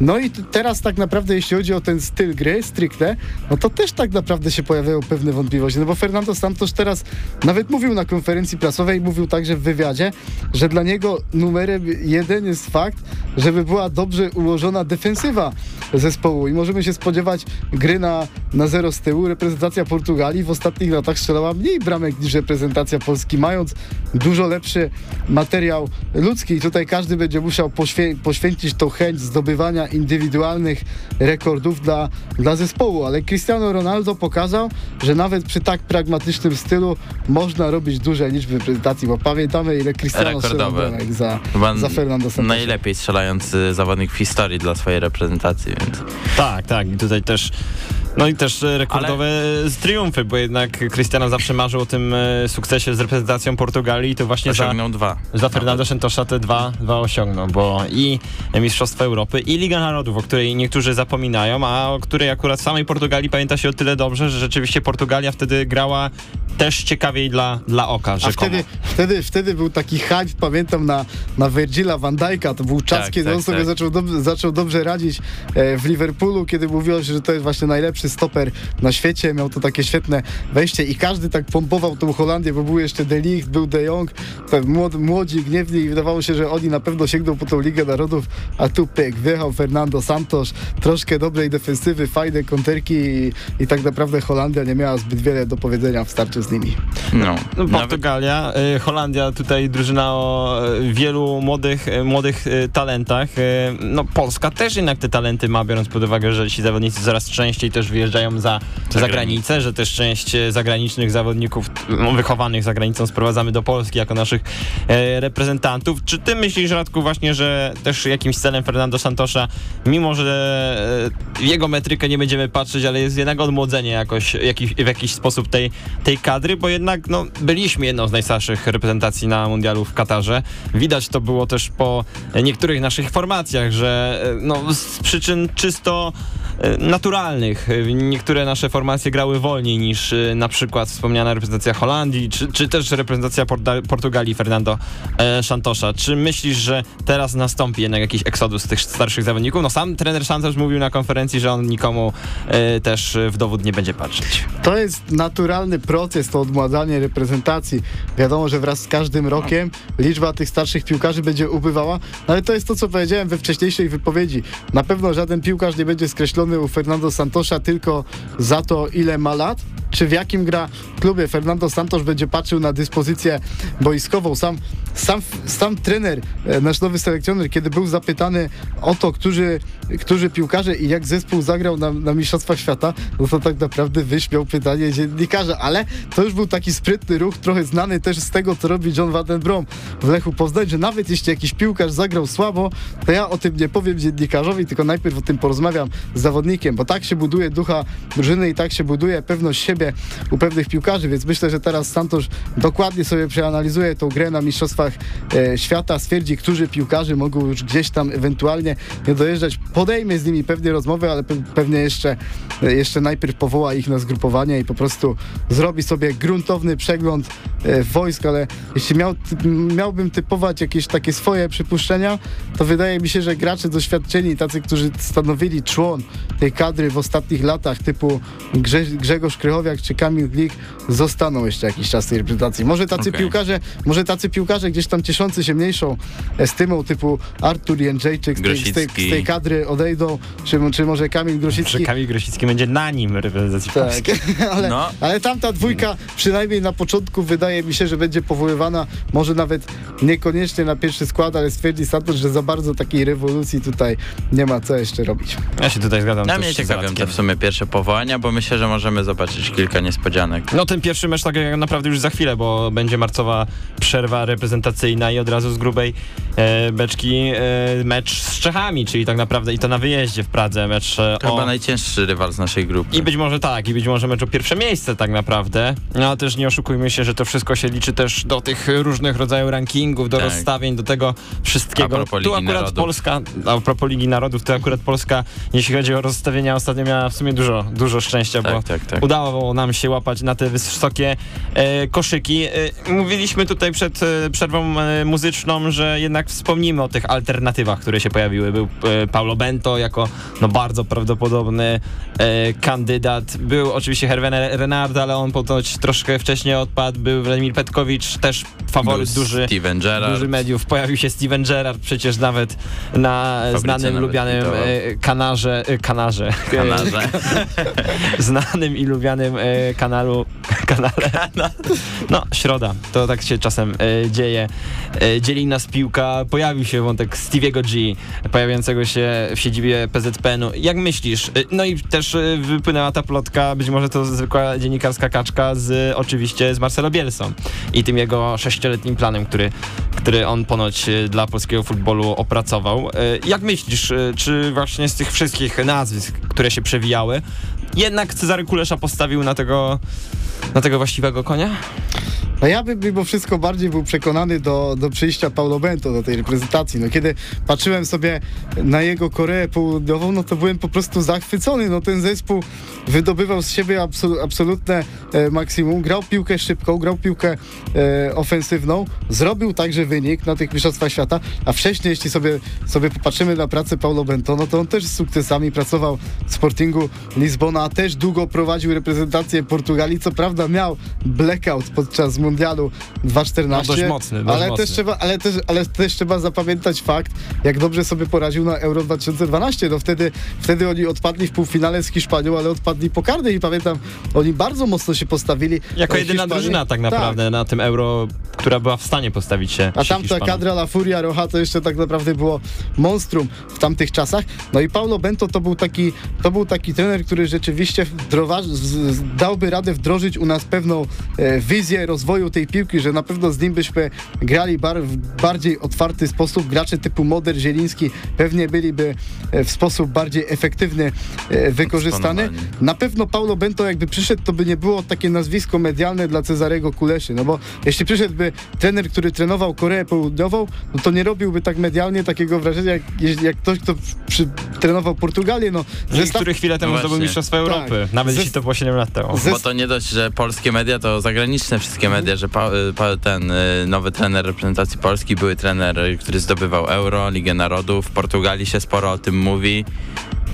[SPEAKER 4] No i teraz tak naprawdę, jeśli chodzi o ten styl gry stricte, no to też tak naprawdę się pojawiają pewne wątpliwości, no bo Fernando Santos teraz nawet mówił na konferencji prasowej, mówił także w wywiadzie, że dla niego numerem jeden jest fakt, żeby była dobrze ułożona defensywa zespołu i możemy się spodziewać gry na, na zero z tyłu. Reprezentacja Portugalii w ostatnich latach strzelała mniej bramek niż reprezentacja Polski, mając dużo lepszy materiał ludzki. I tutaj każdy będzie musiał poświę- poświęcić tą chęć zdobywania indywidualnych rekordów dla, dla zespołu, ale Cristiano Ronaldo pokazał, że nawet przy tak pragmatycznym stylu można robić duże liczby reprezentacji, bo pamiętamy ile Cristiano strzelał za,
[SPEAKER 3] Chyba
[SPEAKER 4] za Fernando Santos.
[SPEAKER 3] najlepiej strzelający zawodnik w historii dla swojej reprezentacji, więc
[SPEAKER 2] Tak, tak. I tutaj też. No i też e, rekordowe z triumfy, bo jednak Cristiano zawsze marzył o tym e, sukcesie z reprezentacją Portugalii i to właśnie za,
[SPEAKER 3] osiągnął dwa.
[SPEAKER 2] za Fernando Santosza te dwa, dwa osiągnął, bo i Mistrzostwa Europy i Liga Narodów, o której niektórzy zapominają, a o której akurat w samej Portugalii pamięta się o tyle dobrze, że rzeczywiście Portugalia wtedy grała też ciekawiej dla, dla oka,
[SPEAKER 4] A
[SPEAKER 2] rzekomo.
[SPEAKER 4] wtedy, wtedy, wtedy był taki hype, pamiętam, na, na Virgila van Dijk'a. To był czas,
[SPEAKER 3] Tak,
[SPEAKER 4] kiedy
[SPEAKER 3] tak,
[SPEAKER 4] on sobie
[SPEAKER 3] tak.
[SPEAKER 4] zaczął, dob- zaczął dobrze radzić e, w Liverpoolu, kiedy mówiło się, że to jest właśnie najlepszy stoper na świecie. Miał to takie świetne wejście i każdy tak pompował tą Holandię, bo był jeszcze De Ligt, był De Jong, tak młodzi, młodzi, gniewni i wydawało się, że oni na pewno sięgną po tą Ligę Narodów, a tu pyk, wjechał Fernando Santos, troszkę dobrej defensywy, fajne konterki i, i tak naprawdę Holandia nie miała zbyt wiele do powiedzenia w starciu z nimi.
[SPEAKER 3] No,
[SPEAKER 2] No, Portugalia, y, Holandia, tutaj drużyna o y, wielu młodych, y, młodych talentach. No Polska też jednak te talenty ma, biorąc pod uwagę, że ci zawodnicy coraz częściej też wyjeżdżają za, za,
[SPEAKER 3] Za
[SPEAKER 2] granicę, że też część y, zagranicznych zawodników no, wychowanych za granicą sprowadzamy do Polski jako naszych e, reprezentantów. Czy ty myślisz, Radku, właśnie, że też jakimś celem Fernando Santosza, mimo że e, jego metrykę nie będziemy patrzeć, ale jest jednak odmłodzenie jakoś, jakiś, w jakiś sposób tej, tej kadry, bo jednak no, byliśmy jedną z najstarszych reprezentacji na mundialu w Katarze. Widać to było też po niektórych naszych formacjach, że e, no, z przyczyn czysto e, naturalnych. Niektóre nasze formacje grały wolniej niż e, na przykład wspomniana reprezentacja Holandii, czy, czy też reprezentacja Portugalii Fernando e, Santosza. Czy myślisz, że teraz nastąpi jednak jakiś eksodus tych starszych zawodników? No sam trener Santos mówił na konferencji, że on nikomu e, też w dowód nie będzie patrzeć.
[SPEAKER 4] To jest naturalny proces, to odmładzanie reprezentacji. Wiadomo, że wraz z każdym rokiem liczba tych starszych piłkarzy będzie ubywała, no ale to jest to, co powiedziałem we wcześniejszej wypowiedzi. Na pewno żaden piłkarz nie będzie skreślony u Fernando Santosza tylko za to, ile ma lat, czy w jakim gra klubie. Fernando Santos będzie patrzył na dyspozycję boiskową. Sam, sam, sam trener, e, nasz nowy selekcjoner, kiedy był zapytany o to, którzy, którzy piłkarze i jak zespół zagrał na, na Mistrzostwach Świata, no to tak naprawdę wyśmiał pytanie dziennikarza, ale to już był taki sprytny ruch, trochę znany też z tego, co robi John Van den Brom w Lechu Poznań, że nawet jeśli jakiś piłkarz zagrał słabo, to ja o tym nie powiem dziennikarzowi, tylko najpierw o tym porozmawiam z zawodnikiem, bo tak się buduje ducha drużyny i tak się buduje pewność siebie u pewnych piłkarzy, więc myślę, że teraz Santos dokładnie sobie przeanalizuje tą grę na Mistrzostwach e, Świata, stwierdzi, którzy piłkarze mogą już gdzieś tam ewentualnie nie dojeżdżać, podejmie z nimi pewnie rozmowę, ale pe pewnie jeszcze, e, jeszcze najpierw powoła ich na zgrupowanie i po prostu zrobi sobie gruntowny przegląd e, wojsk, ale jeśli miał, miałbym typować jakieś takie swoje przypuszczenia, to wydaje mi się, że gracze doświadczeni, tacy, którzy stanowili człon tej kadry w ostatnich latach, typu Grze Grzegorz Krychowiak czy Kamil Glik, zostaną jeszcze jakiś czas w tej reprezentacji. Może tacy
[SPEAKER 3] Okej.
[SPEAKER 4] piłkarze, może tacy piłkarze gdzieś tam cieszący się mniejszą estymą, typu Artur Jędrzejczyk z tej, z tej, z tej kadry odejdą, czy, czy może Kamil Grosicki.
[SPEAKER 2] Kamil Grosicki będzie na nim reprezentacji
[SPEAKER 4] Tak,
[SPEAKER 2] polskiej.
[SPEAKER 4] ale,
[SPEAKER 3] No.
[SPEAKER 4] ale tamta dwójka przynajmniej na początku wydaje mi się, że będzie powoływana, może nawet niekoniecznie na pierwszy skład, ale stwierdzi Santos, że za bardzo takiej rewolucji tutaj nie ma co jeszcze robić.
[SPEAKER 2] Ja się tutaj zgadzam. Też
[SPEAKER 3] mnie ciekawią te w sumie pierwsze powołania, bo myślę, że możemy zobaczyć kilka niespodzianek.
[SPEAKER 2] No ten pierwszy mecz tak naprawdę już za chwilę, bo będzie marcowa przerwa reprezentacyjna i od razu z grubej e, beczki e, mecz z Czechami, czyli tak naprawdę i to na wyjeździe w Pradze, mecz e,
[SPEAKER 3] To
[SPEAKER 2] o...
[SPEAKER 3] chyba najcięższy rywal z naszej grupy.
[SPEAKER 2] I być może tak, i być może mecz o pierwsze miejsce tak naprawdę. No ale też nie oszukujmy się, że to wszystko się liczy też do tych różnych rodzajów rankingów, do
[SPEAKER 3] Tak.
[SPEAKER 2] rozstawień, do tego wszystkiego. Tu akurat
[SPEAKER 3] Narodów.
[SPEAKER 2] Polska, a propos Ligi Narodów, to akurat Polska, jeśli chodzi o rozstawienia, ostatnio miała w sumie dużo, dużo szczęścia, bo
[SPEAKER 3] Tak, tak, tak.
[SPEAKER 2] Udało nam się łapać na te wysokie e, koszyki. E, mówiliśmy tutaj przed e, przerwą e, muzyczną, że jednak wspomnimy o tych alternatywach, które się pojawiły. Był e, Paulo Bento jako no, bardzo prawdopodobny e, kandydat. Był oczywiście Hervé Renard, ale on ponoć troszkę wcześniej odpadł. Był Wladimir Petkowicz, też faworyt
[SPEAKER 3] Był
[SPEAKER 2] duży.
[SPEAKER 3] Steven Gerrard.
[SPEAKER 2] Duży mediów. Pojawił się Steven Gerrard, przecież nawet na
[SPEAKER 3] Fabryce
[SPEAKER 2] znanym, lubianym kanarze, kanarze,
[SPEAKER 3] Kanarze.
[SPEAKER 2] znanym i lubianym e, kanalu, kanale. No, środa, to tak się czasem e, dzieje. E, dzieli nas piłka, pojawił się wątek Stevie'ego G, pojawiającego się w siedzibie PZPN-u. Jak myślisz? No i też wypłynęła ta plotka, być może to zwykła dziennikarska kaczka z oczywiście z Marcelo Bielsą i tym jego sześcioletnim planem, który, który on ponoć dla polskiego futbolu opracował. Jak myślisz, czy właśnie z tych wszystkich nazwisk, które się przewijały, jednak Cezary Kulesza postawił na tego, na tego właściwego konia?
[SPEAKER 4] No ja bym mimo wszystko bardziej był przekonany do, do przyjścia Paulo Bento do tej reprezentacji. No kiedy patrzyłem sobie na jego Koreę Południową, no to byłem po prostu zachwycony. No ten zespół wydobywał z siebie absol, absolutne e, maksimum. Grał piłkę szybką, grał piłkę e, ofensywną. Zrobił także wynik na tych mistrzostwach świata, a wcześniej, jeśli sobie, sobie popatrzymy na pracę Paulo Bento, no to on też z sukcesami pracował w Sportingu Lizbona, też długo prowadził reprezentację Portugalii. Co prawda miał blackout podczas mundialu 2014.
[SPEAKER 2] No dość mocny, dość
[SPEAKER 4] ale,
[SPEAKER 2] mocny.
[SPEAKER 4] Też trzeba, ale, też, ale też trzeba zapamiętać fakt, jak dobrze sobie poradził na Euro 2012. No wtedy, wtedy oni odpadli w półfinale z Hiszpanią, ale odpadli po karnej i pamiętam, oni bardzo mocno się postawili.
[SPEAKER 2] Jako
[SPEAKER 4] o
[SPEAKER 2] jedyna
[SPEAKER 4] Hiszpanii.
[SPEAKER 2] drużyna tak naprawdę na tym Euro, która była w stanie postawić się
[SPEAKER 4] A tamta
[SPEAKER 2] Hiszpanom.
[SPEAKER 4] kadra La Furia Roja to jeszcze tak naprawdę było monstrum w tamtych czasach. No i Paulo Bento to był taki, to był taki trener, który rzeczywiście dałby radę wdrożyć u nas pewną e, wizję rozwoju tej piłki, że na pewno z nim byśmy grali bar- w bardziej otwarty sposób. Gracze typu Moder, Zieliński pewnie byliby e, w sposób bardziej efektywny e, wykorzystany. Na pewno Paulo Bento jakby przyszedł, to by nie było takie nazwisko medialne dla Cezarego Kuleszy, no bo jeśli przyszedłby trener, który trenował Koreę Południową, no to nie robiłby tak medialnie takiego wrażenia, jak, jak ktoś, kto przy, trenował Portugalię, no
[SPEAKER 2] No i który chwilę temu
[SPEAKER 3] No
[SPEAKER 2] zdobył. Mistrzostwo Europy, nawet
[SPEAKER 4] Ze-
[SPEAKER 2] jeśli to było 7 lat temu.
[SPEAKER 3] Bo to nie dość, że polskie media, to zagraniczne wszystkie media, że pa, pa, ten y, nowy trener reprezentacji Polski, były trener, y, który zdobywał Euro, Ligę Narodów, w Portugalii się sporo o tym mówi.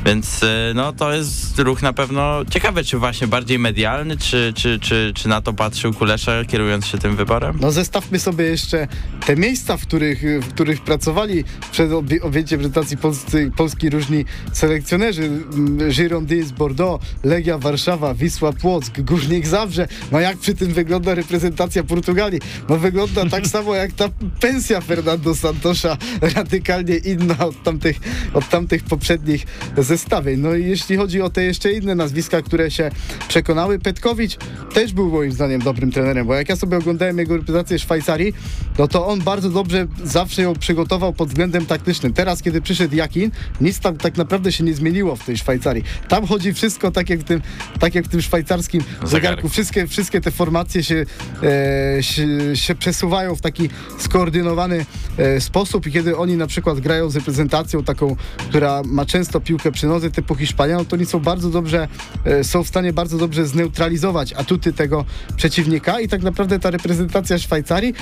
[SPEAKER 3] Więc y, no to jest ruch na pewno ciekawy, czy właśnie bardziej medialny, czy, czy, czy, czy na to patrzył Kulesza, kierując się tym wyborem?
[SPEAKER 4] No zestawmy sobie jeszcze te miejsca, w których, w których pracowali przed objęciem reprezentacji polscy, Polski różni selekcjonerzy. Mm, Girondins, Bordeaux, Legia Warszawa, Wisła Płock, Górnik Zabrze. No jak przy tym wygląda reprezentacja Portugalii? No wygląda tak samo jak ta pensja Fernando Santosza, radykalnie inna od tamtych, od tamtych poprzednich zestawień. No i jeśli chodzi o te jeszcze inne nazwiska, które się przekonały, Petkowicz też był moim zdaniem dobrym trenerem, bo jak ja sobie oglądałem jego reprezentację Szwajcarii, no to on bardzo dobrze zawsze ją przygotował pod względem taktycznym. Teraz, kiedy przyszedł Jakin, nic tam tak naprawdę się nie zmieniło w tej Szwajcarii. Tam chodzi wszystko tak jak w tym, tak jak w tym szwajcarskim zegarku. Wszystkie, wszystkie te formacje się, e, się, się przesuwają w taki skoordynowany e, sposób i kiedy oni na przykład grają z reprezentacją taką, która ma często piłkę przy nodze typu Hiszpania, no to oni są bardzo dobrze, e, są w stanie bardzo dobrze zneutralizować atuty tego przeciwnika i tak naprawdę ta reprezentacja Szwajcarii,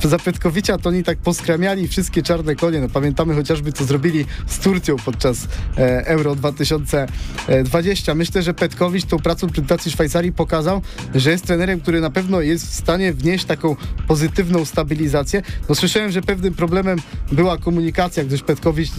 [SPEAKER 4] to za Petkowicza to oni tak poskramiali wszystkie czarne konie. No, pamiętamy chociażby co zrobili z Turcją podczas e, Euro 2020. Myślę, że Petkowicz tą pracą reprezentacji Szwajcarii pokazał, że jest trenerem, który na pewno jest w stanie wnieść taką pozytywną stabilizację. No słyszałem, że pewnym problemem była komunikacja, gdyż Petkowicz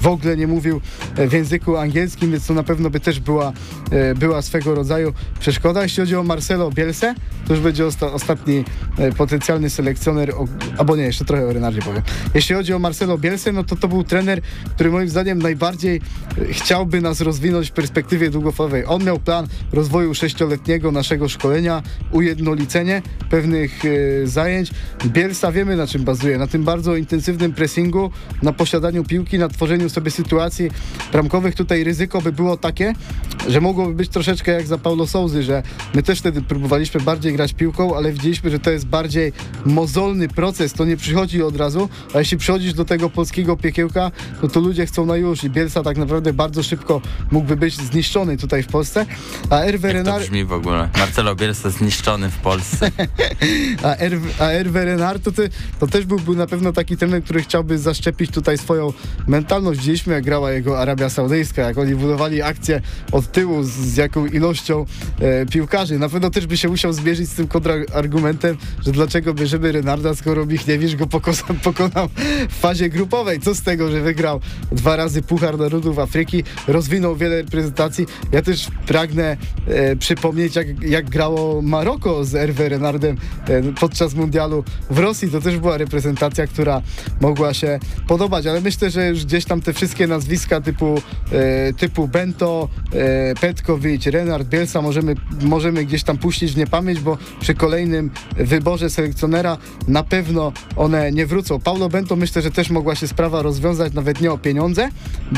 [SPEAKER 4] w ogóle nie mówił w języku angielskim, więc to na pewno by też była, e, była swego rodzaju przeszkoda. Jeśli chodzi o Marcelo Bielsę, to już będzie osta ostatni e, potencjalny selekcjoner, o, albo nie, jeszcze trochę o Renardzie powiem. Jeśli chodzi o Marcelo Bielsę, no to to był trener, który moim zdaniem najbardziej e, chciałby nas rozwinąć w perspektywie długofalowej. On miał plan rozwoju sześcioletniego naszego szkolenia, ujednolicenie pewnych zajęć. Bielsa wiemy na czym bazuje, na tym bardzo intensywnym pressingu, na posiadaniu piłki, na tworzeniu sobie sytuacji bramkowych. Tutaj ryzyko by było takie, że mogłoby być troszeczkę jak za Paulo Souzy, że my też wtedy próbowaliśmy bardziej grać piłką, ale widzieliśmy, że to jest bardziej mozolny proces, to nie przychodzi od razu, a jeśli przychodzisz do tego polskiego piekiełka, no to ludzie chcą na już i Bielsa tak naprawdę bardzo szybko mógłby być zniszczony tutaj w Polsce, a Hervé
[SPEAKER 3] Jak to
[SPEAKER 4] Renard...
[SPEAKER 3] brzmi w ogóle? Marcelo Bielsa zniszczony w Polsce.
[SPEAKER 4] A, a Hervé Renard to, te, to też był, był na pewno taki trener, który chciałby zaszczepić tutaj swoją mentalność. Widzieliśmy, jak grała jego Arabia Saudyjska, jak oni budowali akcję od tyłu, z, z jaką ilością e, piłkarzy. Na pewno też by się musiał zmierzyć z tym kontrargumentem, że dlaczego bierzemy Renarda, skoro Michniewicz go pokonał, pokonał w fazie grupowej. Co z tego, że wygrał dwa razy Puchar Narodów Afryki, rozwinął wiele reprezentacji. Ja też pragnę e, przypomnieć, jak, jak grało Maroko z Hervé Renardem e, podczas mundialu w Rosji. To też była reprezentacja, która mogła się podobać, ale myślę, że już gdzieś tam te wszystkie nazwiska typu, e, typu Bento, e, Petkowicz, Renard, Bielsa możemy, możemy gdzieś tam puścić w niepamięć, bo przy kolejnym wyborze selekcjonera na pewno one nie wrócą. Paulo Bento myślę, że też mogła się sprawa rozwiązać nawet nie o pieniądze,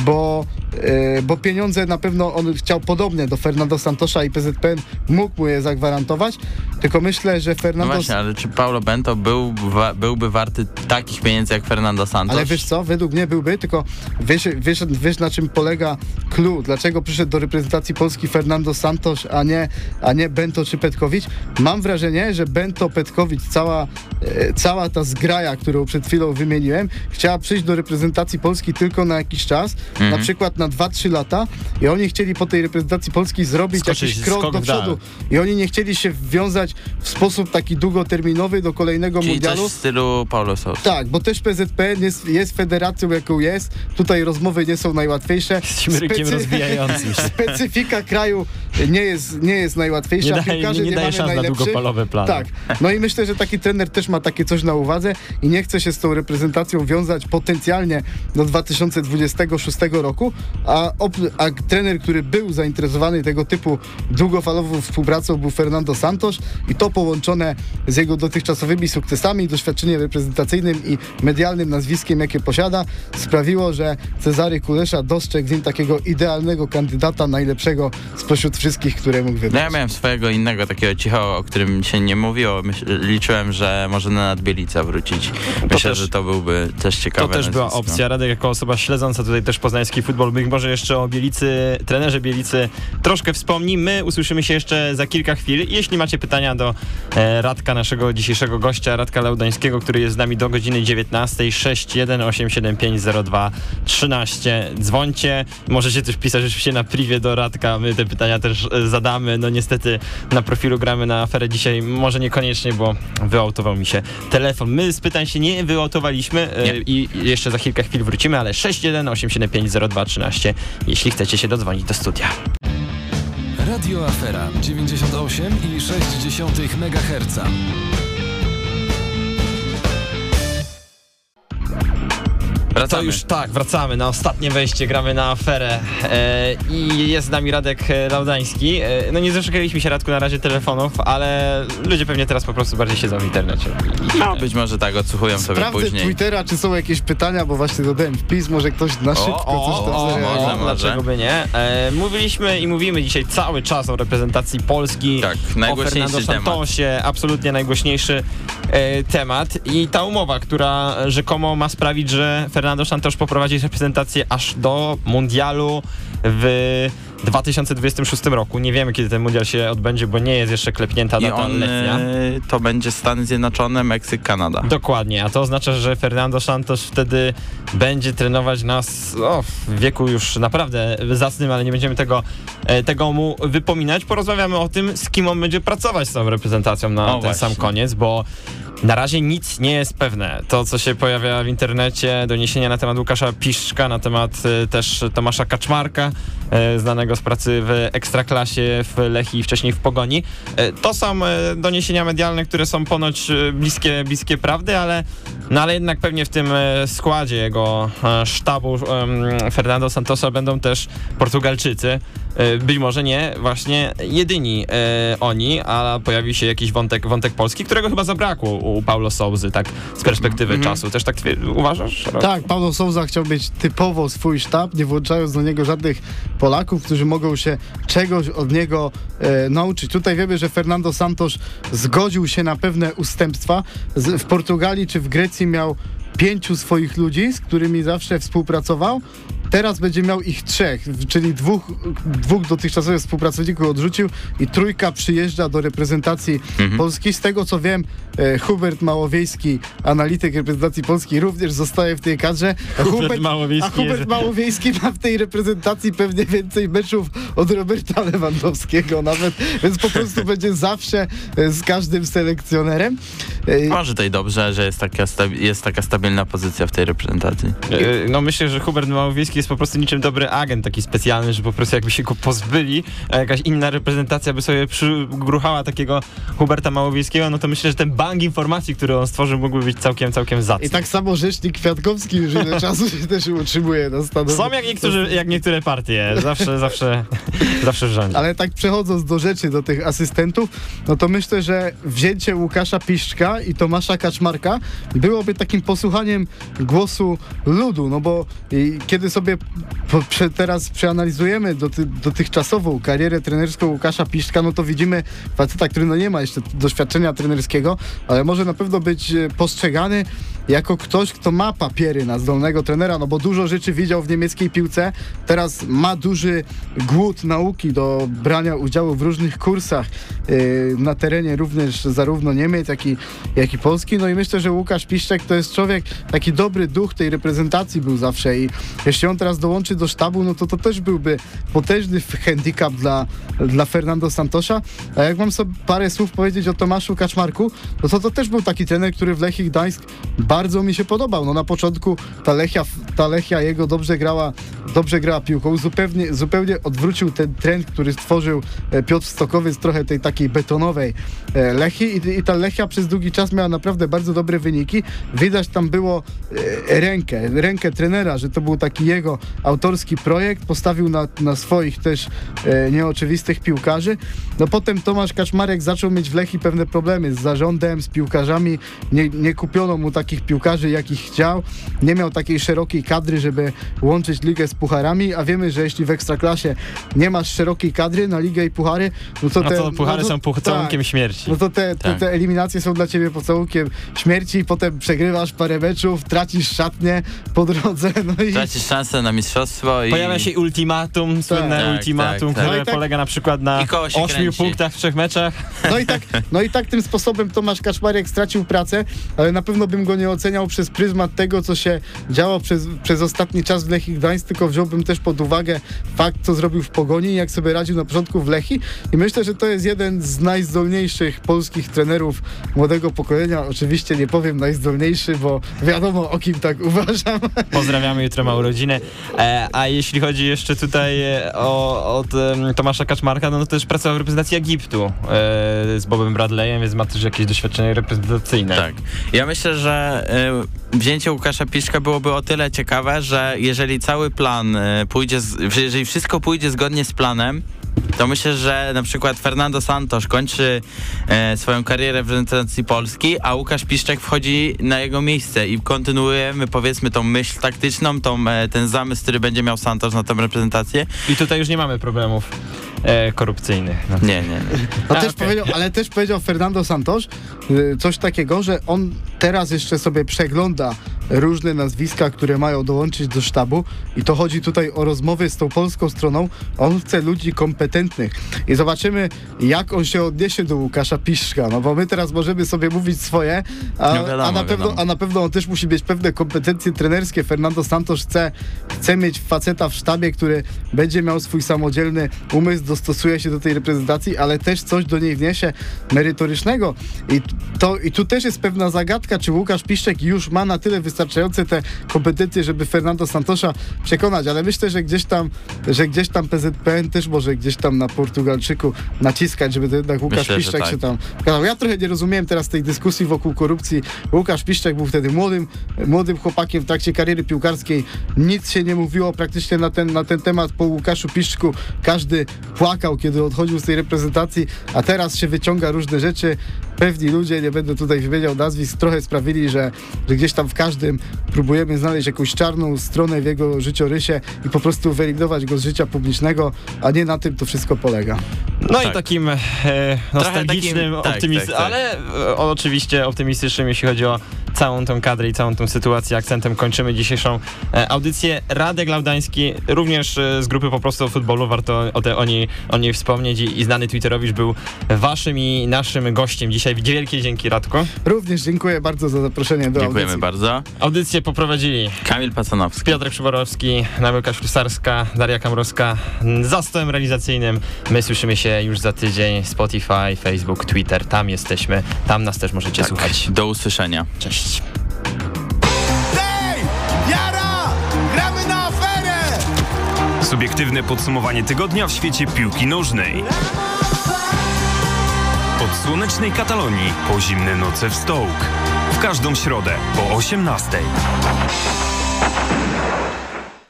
[SPEAKER 4] bo, e, bo pieniądze na pewno on chciał podobnie do Fernando Santosza i PZPN mógł mu je zagwarantować. tylko myślę, że
[SPEAKER 3] No
[SPEAKER 4] Fernando...
[SPEAKER 3] właśnie, ale czy Paulo Bento był, byłby warty takich pieniędzy jak Fernando Santos?
[SPEAKER 4] Ale wiesz co, według mnie byłby, tylko wiesz, wiesz, wiesz na czym polega clue, dlaczego przyszedł do reprezentacji Polski Fernando Santos, a nie, a nie Bento czy Petkowicz? Mam wrażenie, że Bento, Petkowicz, cała, e, cała ta zgraja, którą przed chwilą wymieniłem, chciała przyjść do reprezentacji Polski tylko na jakiś czas,
[SPEAKER 2] Mhm.
[SPEAKER 4] na przykład na 2-3 lata i oni chcieli po tej reprezentacji Polski zrobić
[SPEAKER 2] Skoczyć
[SPEAKER 4] jakiś krok do przodu i oni nie chcieli się wwiązać w sposób taki długoterminowy do kolejnego
[SPEAKER 3] Czyli
[SPEAKER 4] mundialu.
[SPEAKER 3] coś w stylu Paulo Sousa.
[SPEAKER 4] Tak, bo też PZPN jest, jest federacją, jaką jest. Tutaj rozmowy nie są najłatwiejsze.
[SPEAKER 2] Jesteśmy rynkiem rozwijającym się.
[SPEAKER 4] Specyfika kraju nie jest, nie jest najłatwiejsza.
[SPEAKER 2] Nie daje-
[SPEAKER 4] Piłkarzy
[SPEAKER 2] nie daje
[SPEAKER 4] mamy
[SPEAKER 2] szans na
[SPEAKER 4] najlepszych.
[SPEAKER 2] długofalowe plany.
[SPEAKER 4] Tak. No i myślę, że taki trener też ma takie coś na uwadze i nie chce się z tą reprezentacją wiązać potencjalnie do 2026 roku, a, a trener, który był zainteresowany tego typu długofalową współpracą był Fernando Santos i to połączone z jego dotychczasowymi sukcesami, doświadczeniem reprezentacyjnym i medialnym nazwiskiem, jakie posiada, sprawiło, że Cezary Kulesza dostrzegł w nim takiego idealnego kandydata, najlepszego spośród wszystkich, które mógł
[SPEAKER 3] No
[SPEAKER 4] wybrać.
[SPEAKER 3] ja miałem swojego innego takiego cicho, o którym się nie mówiło. Myśl, liczyłem, że może na Nadbielica wrócić. Myślę,
[SPEAKER 2] też-
[SPEAKER 3] że to byłby też
[SPEAKER 2] To
[SPEAKER 3] ciekawe
[SPEAKER 2] też była opcja. Radek jako osoba śledząca tutaj też poznański futbol, być może jeszcze o Bielicy, trenerze Bielicy troszkę wspomni. My usłyszymy się jeszcze za kilka chwil. Jeśli macie pytania do e, Radka, naszego dzisiejszego gościa, Radka Laudańskiego, który jest z nami do godziny 19, 6187502 13. Dzwońcie. Możecie też pisać oczywiście na privie do Radka. My te pytania też e, zadamy. No niestety na profilu gramy na aferę dzisiaj. Może niekoniecznie, bo wyautował mi się telefon. My z pytań się nie wyautowaliśmy e,
[SPEAKER 3] Nie.
[SPEAKER 2] i jeszcze za kilka chwil wrócimy, ale 618750213, jeśli chcecie się dodzwonić do studia.
[SPEAKER 5] Radio Afera 98,6 MHz.
[SPEAKER 3] Wracamy.
[SPEAKER 2] To już tak, wracamy na ostatnie wejście, gramy na aferę e, i jest z nami Radek e, Laudański. E, no nie doczekaliśmy się Radku na razie telefonów, ale ludzie pewnie teraz po prostu bardziej siedzą w internecie. I,
[SPEAKER 3] No, być może tak, odsłuchują sobie
[SPEAKER 4] Sprawdzę
[SPEAKER 3] później.
[SPEAKER 4] Twittera, czy są jakieś pytania, bo właśnie dodałem wpis, może ktoś na szybko coś tam
[SPEAKER 3] o,
[SPEAKER 4] zareaguje.
[SPEAKER 3] może, może.
[SPEAKER 2] dlaczego by nie? E, mówiliśmy i mówimy dzisiaj cały czas o reprezentacji Polski.
[SPEAKER 3] Tak,
[SPEAKER 2] o
[SPEAKER 3] najgłośniejszy
[SPEAKER 2] Fernando
[SPEAKER 3] temat.
[SPEAKER 2] Santosie, absolutnie najgłośniejszy e, temat. I ta umowa, która rzekomo ma sprawić, że Fernando Santos poprowadzi reprezentację aż do mundialu w 2026 roku. Nie wiemy, kiedy ten mundial się odbędzie, bo nie jest jeszcze klepnięta
[SPEAKER 3] I
[SPEAKER 2] data
[SPEAKER 3] on,
[SPEAKER 2] letnia.
[SPEAKER 3] e, to będzie Stany Zjednoczone, Meksyk, Kanada.
[SPEAKER 2] Dokładnie, a to oznacza, że Fernando Santos wtedy będzie trenować nas o, w wieku już naprawdę zacnym, ale nie będziemy tego, e, tego mu wypominać. Porozmawiamy o tym, z kim on będzie pracować z tą reprezentacją na
[SPEAKER 3] O,
[SPEAKER 2] ten
[SPEAKER 3] właśnie.
[SPEAKER 2] sam koniec, bo na razie nic nie jest pewne. To, co się pojawia w internecie, doniesienia na temat Łukasza Piszczka, na temat e, też Tomasza Kaczmarka, e, znanego z pracy w Ekstraklasie, w Lechii i wcześniej w Pogoni. E, To są doniesienia medialne, które są ponoć bliskie, bliskie prawdy, ale, no ale jednak pewnie w tym składzie jego sztabu Fernando Santosa będą też Portugalczycy. E, Być może nie właśnie jedyni e, oni, a pojawi się jakiś wątek, wątek polski, którego chyba zabrakło u Paulo Souzy, tak z perspektywy czasu. Też tak uważasz?
[SPEAKER 4] Tak, Paulo Souza chciał mieć typowo swój sztab, nie włączając do niego żadnych Polaków, którzy mogą się czegoś od niego e, nauczyć. Tutaj wiemy, że Fernando Santos zgodził się na pewne ustępstwa. Z, w Portugalii czy w Grecji miał pięciu swoich ludzi, z którymi zawsze współpracował. Teraz będzie miał ich trzech, czyli dwóch, dwóch dotychczasowych współpracowników odrzucił i trójka przyjeżdża do reprezentacji Polski. Z tego co wiem, e, Hubert Małowiejski, analityk reprezentacji Polski, również zostaje w tej kadrze. A
[SPEAKER 2] Hubert Małowiejski
[SPEAKER 4] a Hubert
[SPEAKER 2] jest-
[SPEAKER 4] Małowiejski ma w tej reprezentacji pewnie więcej meczów od Roberta Lewandowskiego nawet, więc po prostu będzie zawsze e, z każdym selekcjonerem. E,
[SPEAKER 3] Może i dobrze, że jest taka, jest taka stabilna pozycja w tej reprezentacji.
[SPEAKER 2] E, No myślę, że Hubert Małowiejski jest po prostu niczym dobry agent taki specjalny, że po prostu jakby się go pozbyli, a jakaś inna reprezentacja by sobie przygruchała takiego Huberta Małowiejskiego, no to myślę, że ten bank informacji, który on stworzył mógłby być całkiem, całkiem zacny.
[SPEAKER 4] I tak samo rzecznik Kwiatkowski już ile czasu się też utrzymuje na stanowisku.
[SPEAKER 2] Są jak, niektórzy, jak niektóre partie, zawsze, zawsze, zawsze w rządzie.
[SPEAKER 4] Ale tak przechodząc do rzeczy, do tych asystentów, no to myślę, że wzięcie Łukasza Piszczka i Tomasza Kaczmarka byłoby takim posłuchaniem głosu ludu, no bo kiedy sobie sobie teraz przeanalizujemy doty, dotychczasową karierę trenerską Łukasza Piszczka, no to widzimy faceta, który no nie ma jeszcze doświadczenia trenerskiego, ale może na pewno być e, postrzegany jako ktoś, kto ma papiery na zdolnego trenera, no bo dużo rzeczy widział w niemieckiej piłce, teraz ma duży głód nauki do brania udziału w różnych kursach yy, na terenie również zarówno Niemiec, jak i, jak i Polski, no i myślę, że Łukasz Piszczek to jest człowiek, taki dobry duch tej reprezentacji był zawsze i jeśli on teraz dołączy do sztabu, no to to też byłby potężny handicap dla, dla Fernando Santosza, a jak mam sobie parę słów powiedzieć o Tomaszu Kaczmarku, no to to też był taki trener, który w Lechii Gdańsk bardzo mi się podobał. No na początku ta Lechia, ta Lechia jego dobrze grała, dobrze grała piłką, zupełnie, zupełnie odwrócił ten trend, który stworzył e, Piotr Stokowiec, trochę tej takiej betonowej e, Lechii i, i ta Lechia przez długi czas miała naprawdę bardzo dobre wyniki. Widać tam było e, rękę, rękę trenera, że to był taki jego autorski projekt, postawił na, na swoich też nieoczywistych piłkarzy. No potem Tomasz Kaczmarek zaczął mieć w Lechii pewne problemy z zarządem, z piłkarzami, nie, nie kupiono mu takich piłkarzy, jakich chciał. Nie miał takiej szerokiej kadry, żeby łączyć ligę z pucharami, a wiemy, że jeśli w Ekstraklasie nie masz szerokiej kadry na ligę i puchary, no to
[SPEAKER 2] no
[SPEAKER 4] te...
[SPEAKER 2] to puchary
[SPEAKER 4] no to,
[SPEAKER 2] są pocałunkiem
[SPEAKER 4] tak,
[SPEAKER 2] śmierci.
[SPEAKER 4] No to te, te,
[SPEAKER 3] Tak.
[SPEAKER 4] te eliminacje są dla ciebie pocałunkiem śmierci i potem przegrywasz parę meczów, tracisz szatnię po drodze, no i...
[SPEAKER 3] Tracisz szansę na mistrzostwo i...
[SPEAKER 2] Pojawia się ultimatum, słynne
[SPEAKER 3] Tak,
[SPEAKER 2] ultimatum,
[SPEAKER 3] tak, tak.
[SPEAKER 2] które
[SPEAKER 4] No tak-
[SPEAKER 2] polega na przykład na
[SPEAKER 3] I koło się
[SPEAKER 2] 8
[SPEAKER 3] kręci.
[SPEAKER 2] punktach w trzech meczach.
[SPEAKER 4] No i tak, no i tak tym sposobem Tomasz Kaczmarek stracił pracę, ale na pewno bym go nie oceniał przez pryzmat tego, co się działo przez, przez ostatni czas w Lechii Gdańsk, tylko wziąłbym też pod uwagę fakt, co zrobił w Pogoni i jak sobie radził na początku w Lechii i myślę, że to jest jeden z najzdolniejszych polskich trenerów młodego pokolenia. Oczywiście nie powiem najzdolniejszy, bo wiadomo o kim tak uważam.
[SPEAKER 2] Pozdrawiamy, jutro ma urodziny. E, a jeśli chodzi jeszcze tutaj e, o, o t, Tomasza Kaczmarka, no to też pracował w reprezentacji Egiptu e, z Bobem Bradleyem, więc ma też jakieś doświadczenie reprezentacyjne.
[SPEAKER 3] Tak. Ja myślę, że wzięcie Łukasza Piszka byłoby o tyle ciekawe, że jeżeli cały plan pójdzie, z, że jeżeli wszystko pójdzie zgodnie z planem, to myślę, że na przykład Fernando Santos kończy e, swoją karierę w reprezentacji Polski, a Łukasz Piszczek wchodzi na jego miejsce i kontynuujemy powiedzmy tą myśl taktyczną, tą, e, ten zamysł, który będzie miał Santos na tę reprezentację.
[SPEAKER 2] I tutaj już nie mamy problemów e, korupcyjnych. No.
[SPEAKER 3] Nie, nie, nie.
[SPEAKER 4] No
[SPEAKER 2] A,
[SPEAKER 4] też
[SPEAKER 2] okej.
[SPEAKER 4] powiedział, ale też powiedział Fernando Santos y, coś takiego, że on teraz jeszcze sobie przegląda różne nazwiska, które mają dołączyć do sztabu i to chodzi tutaj o rozmowy z tą polską stroną. On chce ludzi kompetentnych i zobaczymy, jak on się odniesie do Łukasza Piszczka, no bo my teraz możemy sobie mówić swoje, a,
[SPEAKER 3] No wiadomo,
[SPEAKER 4] a, na, pewno,
[SPEAKER 3] wiadomo.
[SPEAKER 4] a na pewno on też musi mieć pewne kompetencje trenerskie. Fernando Santos chce, chce mieć faceta w sztabie, który będzie miał swój samodzielny umysł, dostosuje się do tej reprezentacji, ale też coś do niej wniesie merytorycznego. I, to, I tu też jest pewna zagadka, czy Łukasz Piszczek już ma na tyle wystarczające te kompetencje, żeby Fernando Santosza przekonać, ale myślę, że gdzieś tam, że gdzieś tam PZPN też może gdzieś tam na Portugalczyku naciskać, żeby to jednak Łukasz
[SPEAKER 3] Myślę,
[SPEAKER 4] Piszczek
[SPEAKER 3] tak.
[SPEAKER 4] się tam pokazał. Ja trochę nie rozumiem teraz tej dyskusji wokół korupcji. Łukasz Piszczek był wtedy młodym, młodym chłopakiem w trakcie kariery piłkarskiej. Nic się nie mówiło praktycznie na ten, na ten temat po Łukaszu Piszczku. Każdy płakał, kiedy odchodził z tej reprezentacji, a teraz się wyciąga różne rzeczy. Pewni ludzie, nie będę tutaj wymieniał nazwisk, trochę sprawili, że, że gdzieś tam w każdym próbujemy znaleźć jakąś czarną stronę w jego życiorysie i po prostu wyeliminować go z życia publicznego, a nie na tym to wszystko polega.
[SPEAKER 2] No i
[SPEAKER 3] Tak.
[SPEAKER 2] takim e, nostalgicznym,
[SPEAKER 3] takim- tak, tak, tak.
[SPEAKER 2] ale e, oczywiście optymistycznym, jeśli chodzi o całą tą kadrę i całą tą sytuację. Akcentem kończymy dzisiejszą e, audycję. Radek Laudański, również e, z grupy po prostu o futbolu, warto o, te, o, niej, o niej wspomnieć i, i znany Twitterowicz był waszym i naszym gościem dzisiaj. Wielkie dzięki Radku.
[SPEAKER 4] Również dziękuję bardzo za zaproszenie do
[SPEAKER 3] Dziękujemy
[SPEAKER 4] audycji.
[SPEAKER 3] bardzo.
[SPEAKER 2] Audycję poprowadzili
[SPEAKER 3] Kamil Pacanowski.
[SPEAKER 2] Piotrek Przyborowski, Nałyka Ślusarska, Daria Kamrowska za stołem realizacyjnym. My słyszymy się już za tydzień. Spotify, Facebook, Twitter, tam jesteśmy. Tam nas też możecie
[SPEAKER 3] Tak.
[SPEAKER 2] słuchać.
[SPEAKER 3] Do usłyszenia.
[SPEAKER 2] Cześć.
[SPEAKER 1] Subiektywne podsumowanie tygodnia w świecie piłki nożnej. Od słonecznej Katalonii po zimne noce w Stołk. W każdą środę po 18:00.